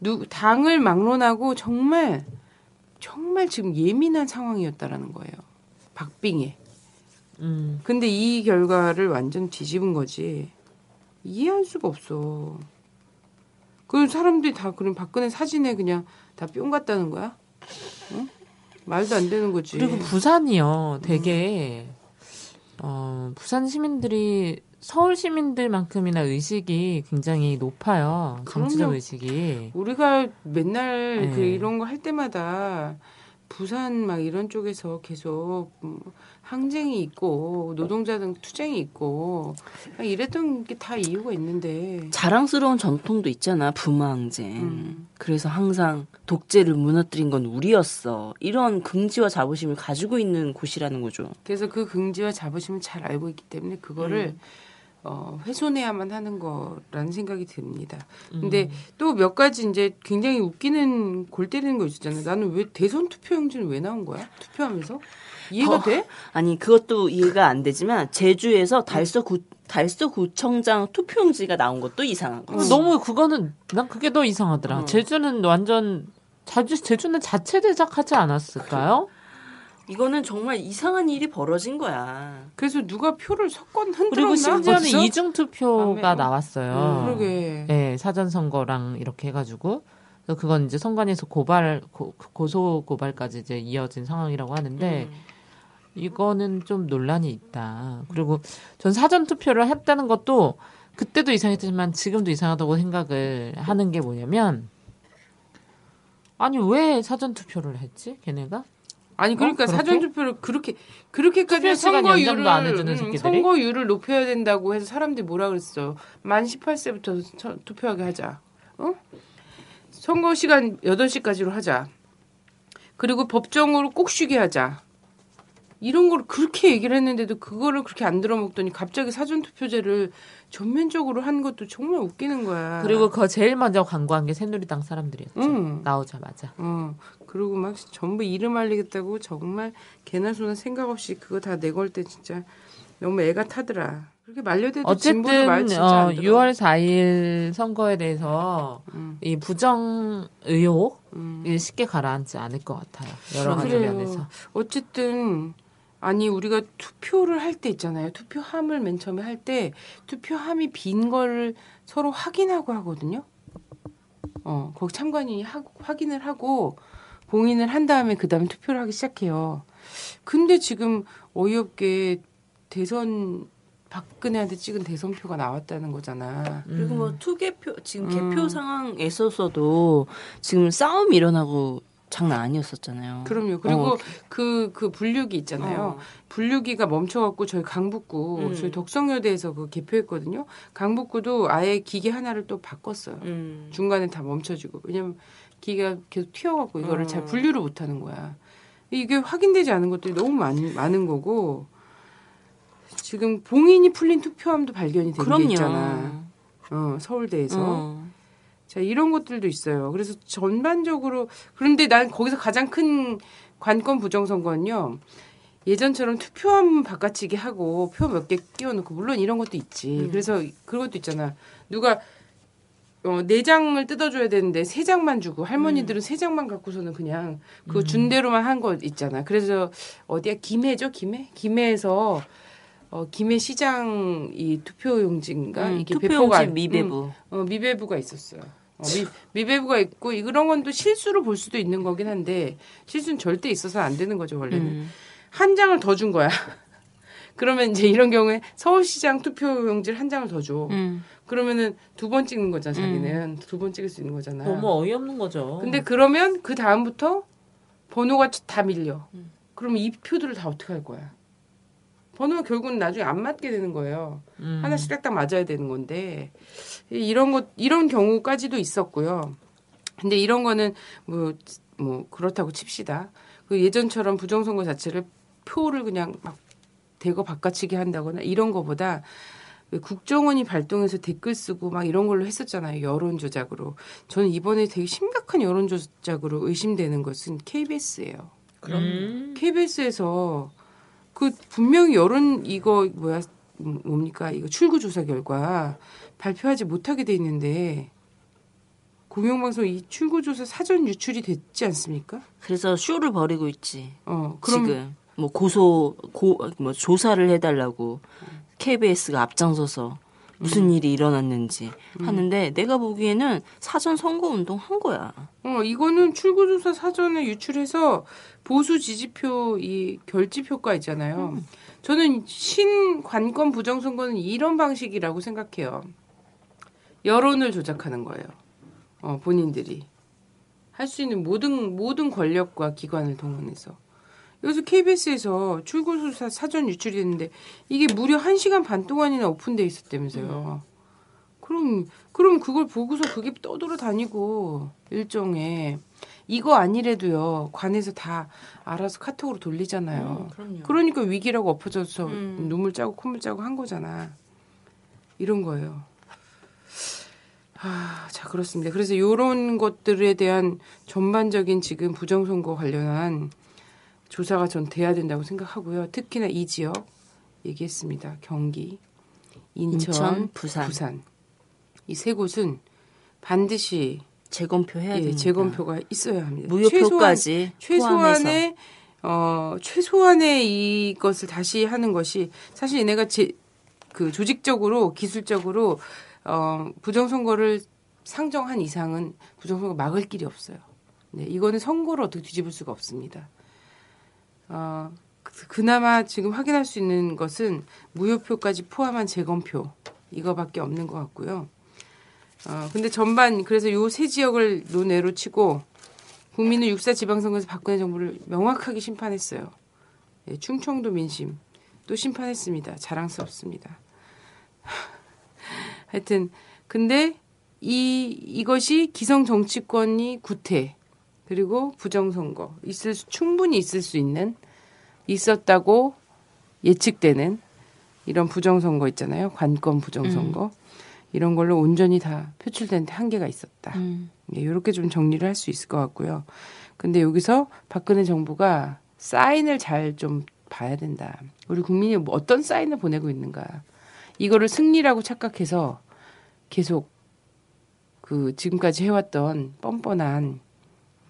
누 당을 막론하고 정말 정말 지금 예민한 상황이었다라는 거예요. 박빙에. 음. 근데 이 결과를 완전 뒤집은 거지. 이해할 수가 없어. 그 사람들이 다 그럼 박근혜 사진에 그냥 다 뿅 같다는 거야? 응? 말도 안 되는 거지. 그리고 부산이요, 되게 어, 부산 시민들이 서울 시민들만큼이나 의식이 굉장히 높아요. 정치적. 의식이. 우리가 맨날 네. 그 이런 거 할 때마다 부산 막 이런 쪽에서 계속 음, 항쟁이 있고 노동자들 투쟁이 있고 막 이랬던 게 다 이유가 있는데 자랑스러운 전통도 있잖아. 부마 항쟁. 음. 그래서 항상 독재를 무너뜨린 건 우리였어. 이런 긍지와 자부심을 가지고 있는 곳이라는 거죠. 그래서 그 긍지와 자부심을 잘 알고 있기 때문에 그거를 어, 훼손해야만 하는 거라는 생각이 듭니다. 음. 근데 또몇 가지 이제 굉장히 웃기는 골 때리는 거 있었잖아요. 나는 왜 대선 투표용지는 왜 나온 거야? 투표하면서 이해가 더- 돼? 아니 그것도 이해가 안 되지만 제주에서 달서구 달서구청장 투표용지가 나온 것도 이상한 어, 거지. 너무 그거는 난 그게 더 이상하더라. 어. 제주는 완전 자주 제주는 자체 제작하지 않았을까요? 이거는 정말 이상한 일이 벌어진 거야. 그래서 누가 표를 섞건 흔들었나? 그리고 심지어는 어디서? 이중 투표가 아, 네. 나왔어요. 그러게. 네, 사전 선거랑 이렇게 해가지고 그건 이제 선관위에서 고발 고, 고소 고발까지 이제 이어진 상황이라고 하는데 음. 이거는 좀 논란이 있다. 그리고 전 사전 투표를 했다는 것도 그때도 이상했지만 지금도 이상하다고 생각을 하는 게 뭐냐면 아니 왜 사전 투표를 했지 걔네가? 아니 그러니까 어? 사전 투표를 그렇게 그렇게까지 시간 선거율을 안 해주는 음, 새끼들이? 선거율을 높여야 된다고 해서 사람들이 뭐라 그랬어? 만 18세부터 투표하게 하자. 어? 선거 시간 8시까지로 하자. 그리고 법정으로 꼭 쉬게 하자. 이런 걸 그렇게 얘기를 했는데도 그거를 그렇게 안 들어먹더니 갑자기 사전 투표제를 전면적으로 한 것도 정말 웃기는 거야. 그리고 그거 제일 먼저 광고한 게 새누리당 사람들이었죠. 응. 나오자마자. 어, 그리고 막 전부 이름 알리겠다고 정말 개나 소나 생각 없이 그거 다 내걸 때 진짜 너무 애가 타더라. 그렇게 말려대도 어쨌든 진짜 어, 안 들어. 6월 4일 선거에 대해서 음. 이 부정 의혹 음. 이 쉽게 가라앉지 않을 것 같아요. 여러 가지. 면에서. 어쨌든 아니 우리가 투표를 할 때 있잖아요. 투표함을 맨 처음에 할 때 투표함이 빈 걸 서로 확인하고 하거든요. 어, 거기 참관인이 하, 확인을 하고 봉인을 한 다음에 그 다음에 투표를 하기 시작해요. 근데 지금 어이없게 대선 박근혜한테 찍은 대선표가 나왔다는 거잖아. 그리고 음. 뭐 투개표 지금 음. 개표 상황에 있어서도 지금 싸움이 일어나고 장난 아니었었잖아요. 그럼요. 그리고 어, 그, 그 분류기 있잖아요. 어. 분류기가 멈춰갖고 저희 강북구, 음. 저희 덕성여대에서 그 개표했거든요. 강북구도 아예 기계 하나를 또 바꿨어요. 음. 중간에 다 멈춰지고. 왜냐면 기계가 계속 튀어갖고 이거를 어. 잘 분류를 못 하는 거야. 이게 확인되지 않은 것들이 너무 많, 많은 거고. 지금 봉인이 풀린 투표함도 발견이 된게 그럼요. 있잖아. 어, 서울대에서. 어. 자, 이런 것들도 있어요. 그래서 전반적으로 그런데 난 거기서 가장 큰 관건 부정선거는요. 예전처럼 투표함 바꿔치기 하고 표 몇 개 끼워놓고 물론 이런 것도 있지. 그래서 그런 것도 있잖아. 누가 어, 네 장을 뜯어줘야 되는데 세 장만 주고 할머니들은 세 장만 갖고서는 그냥 그 준 대로만 한 거 있잖아. 그래서 어디야 김해죠 김해 김해에서 어, 김해 시장 이 투표용지인가 음, 이게 투표용지 배포가 안- 음, 미배부. 어, 미배부가 있었어요. 어, 미, 미배부가 있고 이런 건 또 실수로 볼 수도 있는 거긴 한데 실수는 절대 있어서 안 되는 거죠 원래는 음. 한 장을 더 준 거야. [LAUGHS] 그러면 이제 이런 경우에 서울시장 투표용지를 한 장을 더 줘. 음. 그러면은 두 번 찍는 거잖아 자기는 두번 찍을 수 있는 거잖아. 너무 어이없는 거죠. 근데 그러면 그 다음부터 번호가 다 밀려. 그러면 이 표들을 다 어떻게 할 거야? 번호가 결국은 나중에 안 맞게 되는 거예요. 음. 하나씩 딱딱 맞아야 되는 건데 이런 것 이런 경우까지도 있었고요. 근데 이런 거는 뭐뭐 그렇다고 칩시다. 그 예전처럼 부정선거 자체를 표를 그냥 막 대거 바꿔치기 한다거나 이런 거보다 왜 국정원이 발동해서 댓글 쓰고 막 이런 걸로 했었잖아요. 여론 조작으로. 저는 이번에 되게 심각한 여론 조작으로 의심되는 것은 KBS예요. 음. KBS에서 그 분명히 여론 이거 뭐야 음, 뭡니까 이거 출구 조사 결과 발표하지 못하게 돼 있는데 공영방송 이 출구 조사 사전 유출이 됐지 않습니까? 그래서 쇼를 벌이고 있지. 어 그럼 지금 뭐 고소 고 뭐 조사를 해달라고 KBS가 앞장서서 무슨 음. 일이 일어났는지 하는데 내가 보기에는 사전 선거 운동 한 거야. 어 이거는 출구 조사 사전에 유출해서 보수 지지표 이 결집효과 있잖아요. 저는 신관권 부정선거는 이런 방식이라고 생각해요. 여론을 조작하는 거예요. 어, 본인들이 할 수 있는 모든 모든 권력과 기관을 동원해서 여기서 KBS에서 출구조사 사전 유출이 됐는데 이게 무려 1시간 반 동안이나 오픈돼 있었다면서요. 그럼 그럼 그걸 보고서 그게 떠돌아 다니고 일종의 이거 아니래도요 관에서 다 알아서 카톡으로 돌리잖아요. 그럼요. 그러니까 위기라고 엎어져서 음. 눈물 짜고 콧물 짜고 한 거잖아. 이런 거예요. 아, 자 그렇습니다. 그래서 이런 것들에 대한 전반적인 지금 부정선거 관련한 조사가 전 돼야 된다고 생각하고요. 특히나 이 지역 얘기했습니다. 경기, 인천, 인천, 부산. 부산. 이 세 곳은 반드시 재검표 해야 예, 됩니다. 재검표가 있어야 합니다. 무효표까지 포함해서. 최소한의 어 최소한의 이것을 다시 하는 것이 사실 내가 제 그 조직적으로 기술적으로 어 부정선거를 상정한 이상은 부정선거 막을 길이 없어요. 네, 이거는 선거를 어떻게 뒤집을 수가 없습니다. 어 그- 그나마 지금 확인할 수 있는 것은 무효표까지 포함한 재검표 이거밖에 없는 것 같고요. 어 근데 전반 그래서 요 세 지역을 논외로 치고 국민은 육사 지방선거에서 박근혜 정부를 명확하게 심판했어요. 예, 충청도 민심 또 심판했습니다. 자랑스럽습니다. 하여튼 근데 이 이것이 기성 정치권이 구태 그리고 부정선거 있을 수, 충분히 있을 수 있는 있었다고 예측되는 이런 부정선거 있잖아요. 관건 부정선거 이런 걸로 온전히 다 표출되는데 한계가 있었다. 음. 예, 이렇게 좀 정리를 할 수 있을 것 같고요. 근데 여기서 박근혜 정부가 사인을 잘 좀 봐야 된다. 우리 국민이 뭐 어떤 사인을 보내고 있는가. 이거를 승리라고 착각해서 계속 그 지금까지 해왔던 뻔뻔한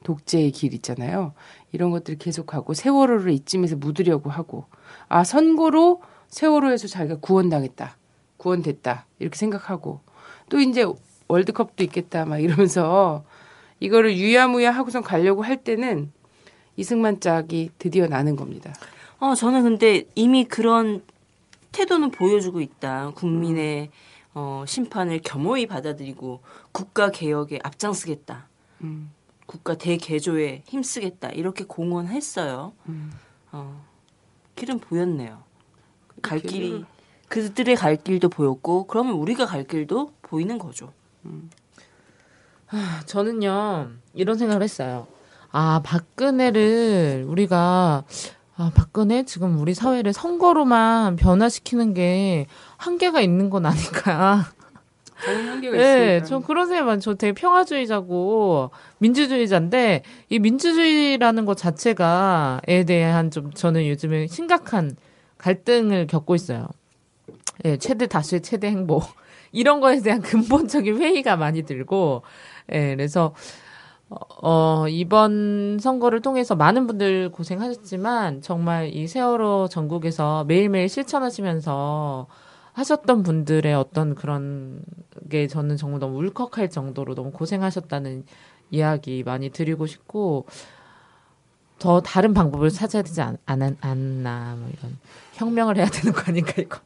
독재의 길 있잖아요. 이런 것들을 계속하고 세월호를 이쯤에서 묻으려고 하고 아 선거로 세월호에서 자기가 구원당했다. 구원됐다. 이렇게 생각하고 또 이제 월드컵도 있겠다 막 이러면서 이거를 유야무야 하고선 가려고 할 때는 이승만 짝이 드디어 나는 겁니다. 어, 저는 근데 이미 그런 태도는 보여주고 있다. 국민의 어, 심판을 겸허히 받아들이고 국가 개혁에 앞장서겠다. 음. 국가 대개조에 힘쓰겠다. 이렇게 공언했어요. 음. 어, 길은 보였네요. 갈 길이 그들의 갈 길도 보였고 그러면 우리가 갈 길도 보이는 거죠. 저는요 이런 생각을 했어요. 아 박근혜를 우리가 아 박근혜 지금 우리 사회를 선거로만 변화시키는 게 한계가 있는 건 아닐까. 한계가 네, 있으니까. 저 생각만 저 되게 평화주의자고 민주주의자인데 이 민주주의라는 것 자체가에 대한 좀 저는 요즘에 심각한 갈등을 겪고 있어요. 예, 최대 다수의 최대 행복 [LAUGHS] 이런 거에 대한 근본적인 회의가 많이 들고 예, 그래서 어, 어, 이번 선거를 통해서 많은 분들 고생하셨지만 정말 이 세월호 전국에서 매일매일 실천하시면서 하셨던 분들의 어떤 그런 게 저는 정말 너무 울컥할 정도로 너무 고생하셨다는 이야기 많이 드리고 싶고 더 다른 방법을 찾아야 되지 않, 않, 않나 뭐 이런 혁명을 해야 되는 거 아닌가 이거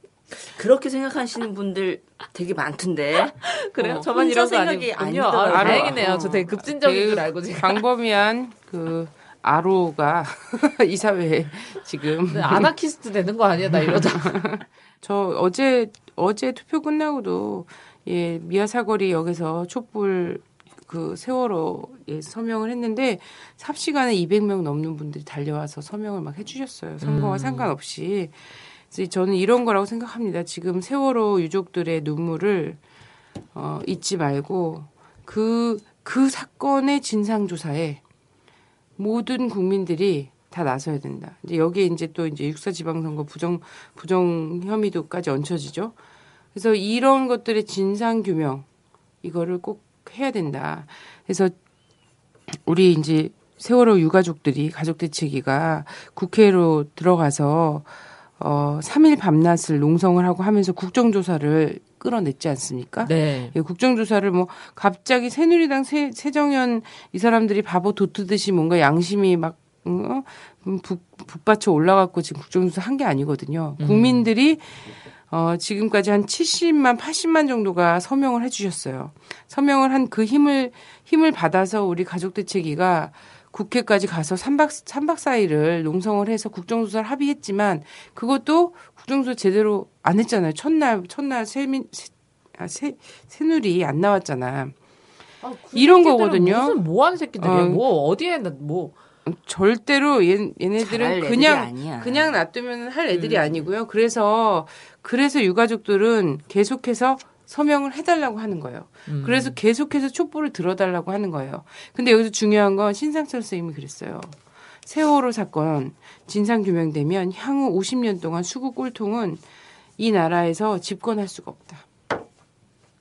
그렇게 생각하시는 분들 되게 많던데. [LAUGHS] 그래요? 어, 저만 이런 거 생각이 아니군요. 아, 아니더라고요. 다행이네요. 어. 저 되게 급진적인 되게 줄 알고 지금 광범위한 그 아로가 [LAUGHS] 이 사회에 지금 네, 아나키스트 되는 거 아니야 나 이러다 [LAUGHS] 저 어제 어제 투표 끝나고도 예 미아 사거리 역에서 촛불 그 세월호에 서명을 했는데 삽시간에 200명 넘는 분들이 달려와서 서명을 막 해주셨어요 선거와 음. 상관없이 저는 이런 거라고 생각합니다 지금 세월호 유족들의 눈물을 어, 잊지 말고 그그 사건의 진상 조사에 모든 국민들이 다 나서야 된다. 이제 여기에 이제 또 이제 육사 지방선거 부정 부정 혐의도까지 얹혀지죠. 그래서 이런 것들의 진상 규명 이거를 꼭 해야 된다. 그래서 우리 이제 세월호 유가족들이 가족 대책위가 국회로 들어가서 어 3일 밤낮을 농성을 하고 하면서 국정조사를 끌어냈지 않습니까? 네 예, 국정조사를 뭐 갑자기 새누리당 새, 새정연 이 사람들이 바보 도트듯이 뭔가 양심이 막 어? 음, 북, 북받쳐 올라갔고 지금 국정조사 한 게 아니거든요. 국민들이 어, 지금까지 한 70만, 80만 정도가 서명을 해주셨어요. 서명을 한 그 힘을, 힘을 받아서 우리 가족대책위가 국회까지 가서 3박, 3박 4일을 농성을 해서 국정조사를 합의했지만 그것도 국정조사 제대로 안 했잖아요. 첫날, 첫날 세민, 세, 아, 새, 새누리 안 나왔잖아. 아, 그 이런 거거든요. 무슨 뭐하는 새끼들이야 어. 뭐 어디에 나- 뭐 절대로 얘, 얘네들은 그냥. 그냥 놔두면 할 애들이 음. 아니고요. 그래서 그래서 유가족들은 계속해서 서명을 해달라고 하는 거예요. 음. 그래서 계속해서 촛불을 들어달라고 하는 거예요. 근데 여기서 중요한 건 신상철 선생님이 그랬어요. 세월호 사건 진상 규명되면 향후 50년 동안 수구 꼴통은 이 나라에서 집권할 수가 없다.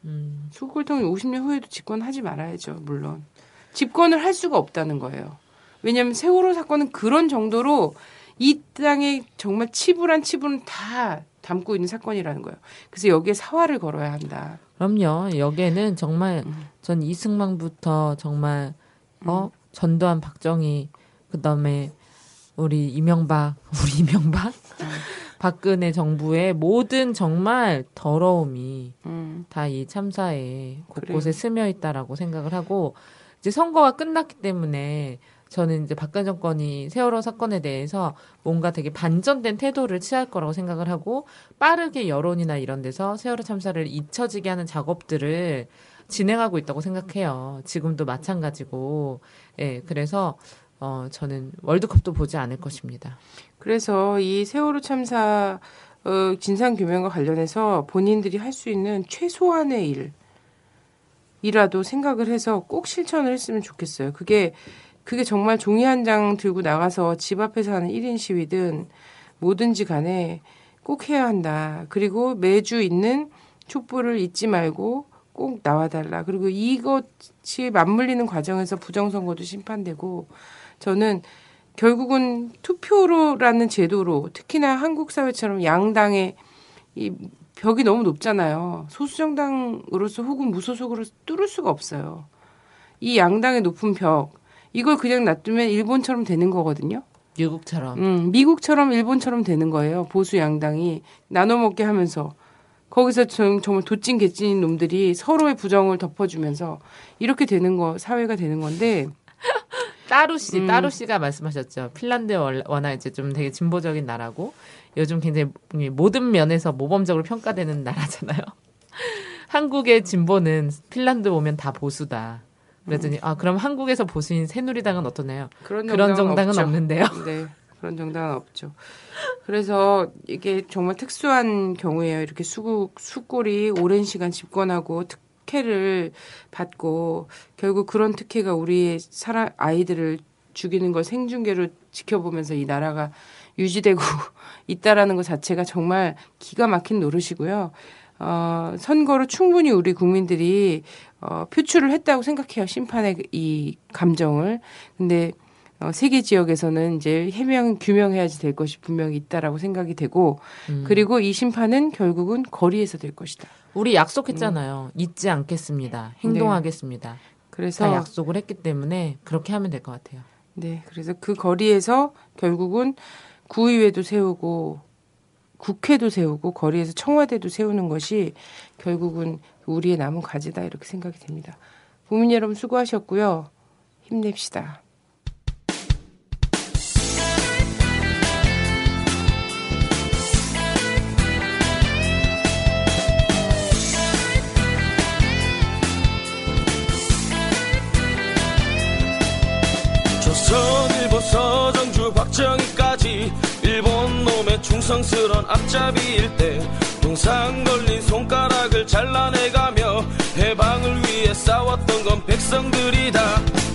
음. 수구 꼴통은 50년 후에도 집권하지 말아야죠. 물론 집권을 할 수가 없다는 거예요. 왜냐하면 세월호 사건은 그런 정도로 이 땅에 정말 치부란 치부는 다 담고 있는 사건이라는 거예요. 그래서 여기에 사활을 걸어야 한다. 그럼요. 여기에는 정말 음. 전 이승만부터 정말 어 전두환, 박정희 그다음에 우리 이명박, [LAUGHS] 우리 이명박, 음. 박근혜 정부의 모든 정말 더러움이 음. 다이 참사에 곳곳에 그래요. 스며 있다라고 생각을 하고 이제 선거가 끝났기 때문에 저는 이제 박근혜 정권이 세월호 사건에 대해서 뭔가 되게 반전된 태도를 취할 거라고 생각을 하고 빠르게 여론이나 이런 데서 세월호 참사를 잊혀지게 하는 작업들을 진행하고 있다고 생각해요. 지금도 마찬가지고. 예, 그래서 어 저는 월드컵도 보지 않을 것입니다. 그래서 이 세월호 참사 어, 진상 규명과 관련해서 본인들이 할 수 있는 최소한의 일 이라도 생각을 해서 꼭 실천을 했으면 좋겠어요. 그게 그게 정말 종이 한 장 들고 나가서 집 앞에서 하는 1인 시위든 뭐든지 간에 꼭 해야 한다. 그리고 매주 있는 촛불을 잊지 말고 꼭 나와달라. 그리고 이것이 맞물리는 과정에서 부정선거도 심판되고 저는 결국은 투표로라는 제도로 특히나 한국 사회처럼 양당의 이 벽이 너무 높잖아요. 소수정당으로서 혹은 무소속으로서 뚫을 수가 없어요. 이 양당의 높은 벽 이걸 그냥 놔두면 일본처럼 되는 거거든요. 미국처럼. 음, 미국처럼 일본처럼 되는 거예요. 보수 양당이 나눠 먹게 하면서 거기서 정, 정말 도찐 개찐인 놈들이 서로의 부정을 덮어주면서 이렇게 되는 거 사회가 되는 건데 [LAUGHS] 따루 씨, 음. 따루 씨가 말씀하셨죠. 핀란드 월- 워낙 이제 좀 되게 진보적인 나라고 요즘 굉장히 모든 면에서 모범적으로 평가되는 나라잖아요. [LAUGHS] 한국의 진보는 핀란드 오면 다 보수다. 그랬더니 아 그럼 한국에서 보수인 새누리당은 어떠나요? 그런 그런 정당은 정당은 없죠. 없는데요. [LAUGHS] 네, 그런 정당은 없죠. 그래서 이게 정말 특수한 경우예요. 이렇게 수구 수골이 오랜 시간 집권하고 특혜를 받고 결국 그런 특혜가 우리의 사람 아이들을 죽이는 걸 생중계로 지켜보면서 이 나라가 유지되고 [LAUGHS] 있다라는 것 자체가 정말 기가 막힌 노릇이고요. 어, 선거로 충분히 우리 국민들이 어, 표출을 했다고 생각해요. 심판의 이 감정을. 근데 어, 세계 지역에서는 이제 해명 규명해야지 될 것이 분명히 있다라고 생각이 되고 음. 그리고 이 심판은 결국은 거리에서 될 것이다. 우리 약속했잖아요. 잊지 않겠습니다. 행동하겠습니다. 그래서 다 약속을 했기 때문에 그렇게 하면 될 것 같아요. 네, 그래서 그 거리에서 결국은 구의회도 세우고 국회도 세우고 거리에서 청와대도 세우는 것이 결국은 우리의 남은 과제다 이렇게 생각이 됩니다. 국민 여러분 수고하셨고요. 힘냅시다. 조선일보 서정주 박정희까지 일본 놈의 충성스런 앞잡이일 때 동상 걸린 손가락을 잘라내가며 해방을 위해 싸웠던 건 백성들이다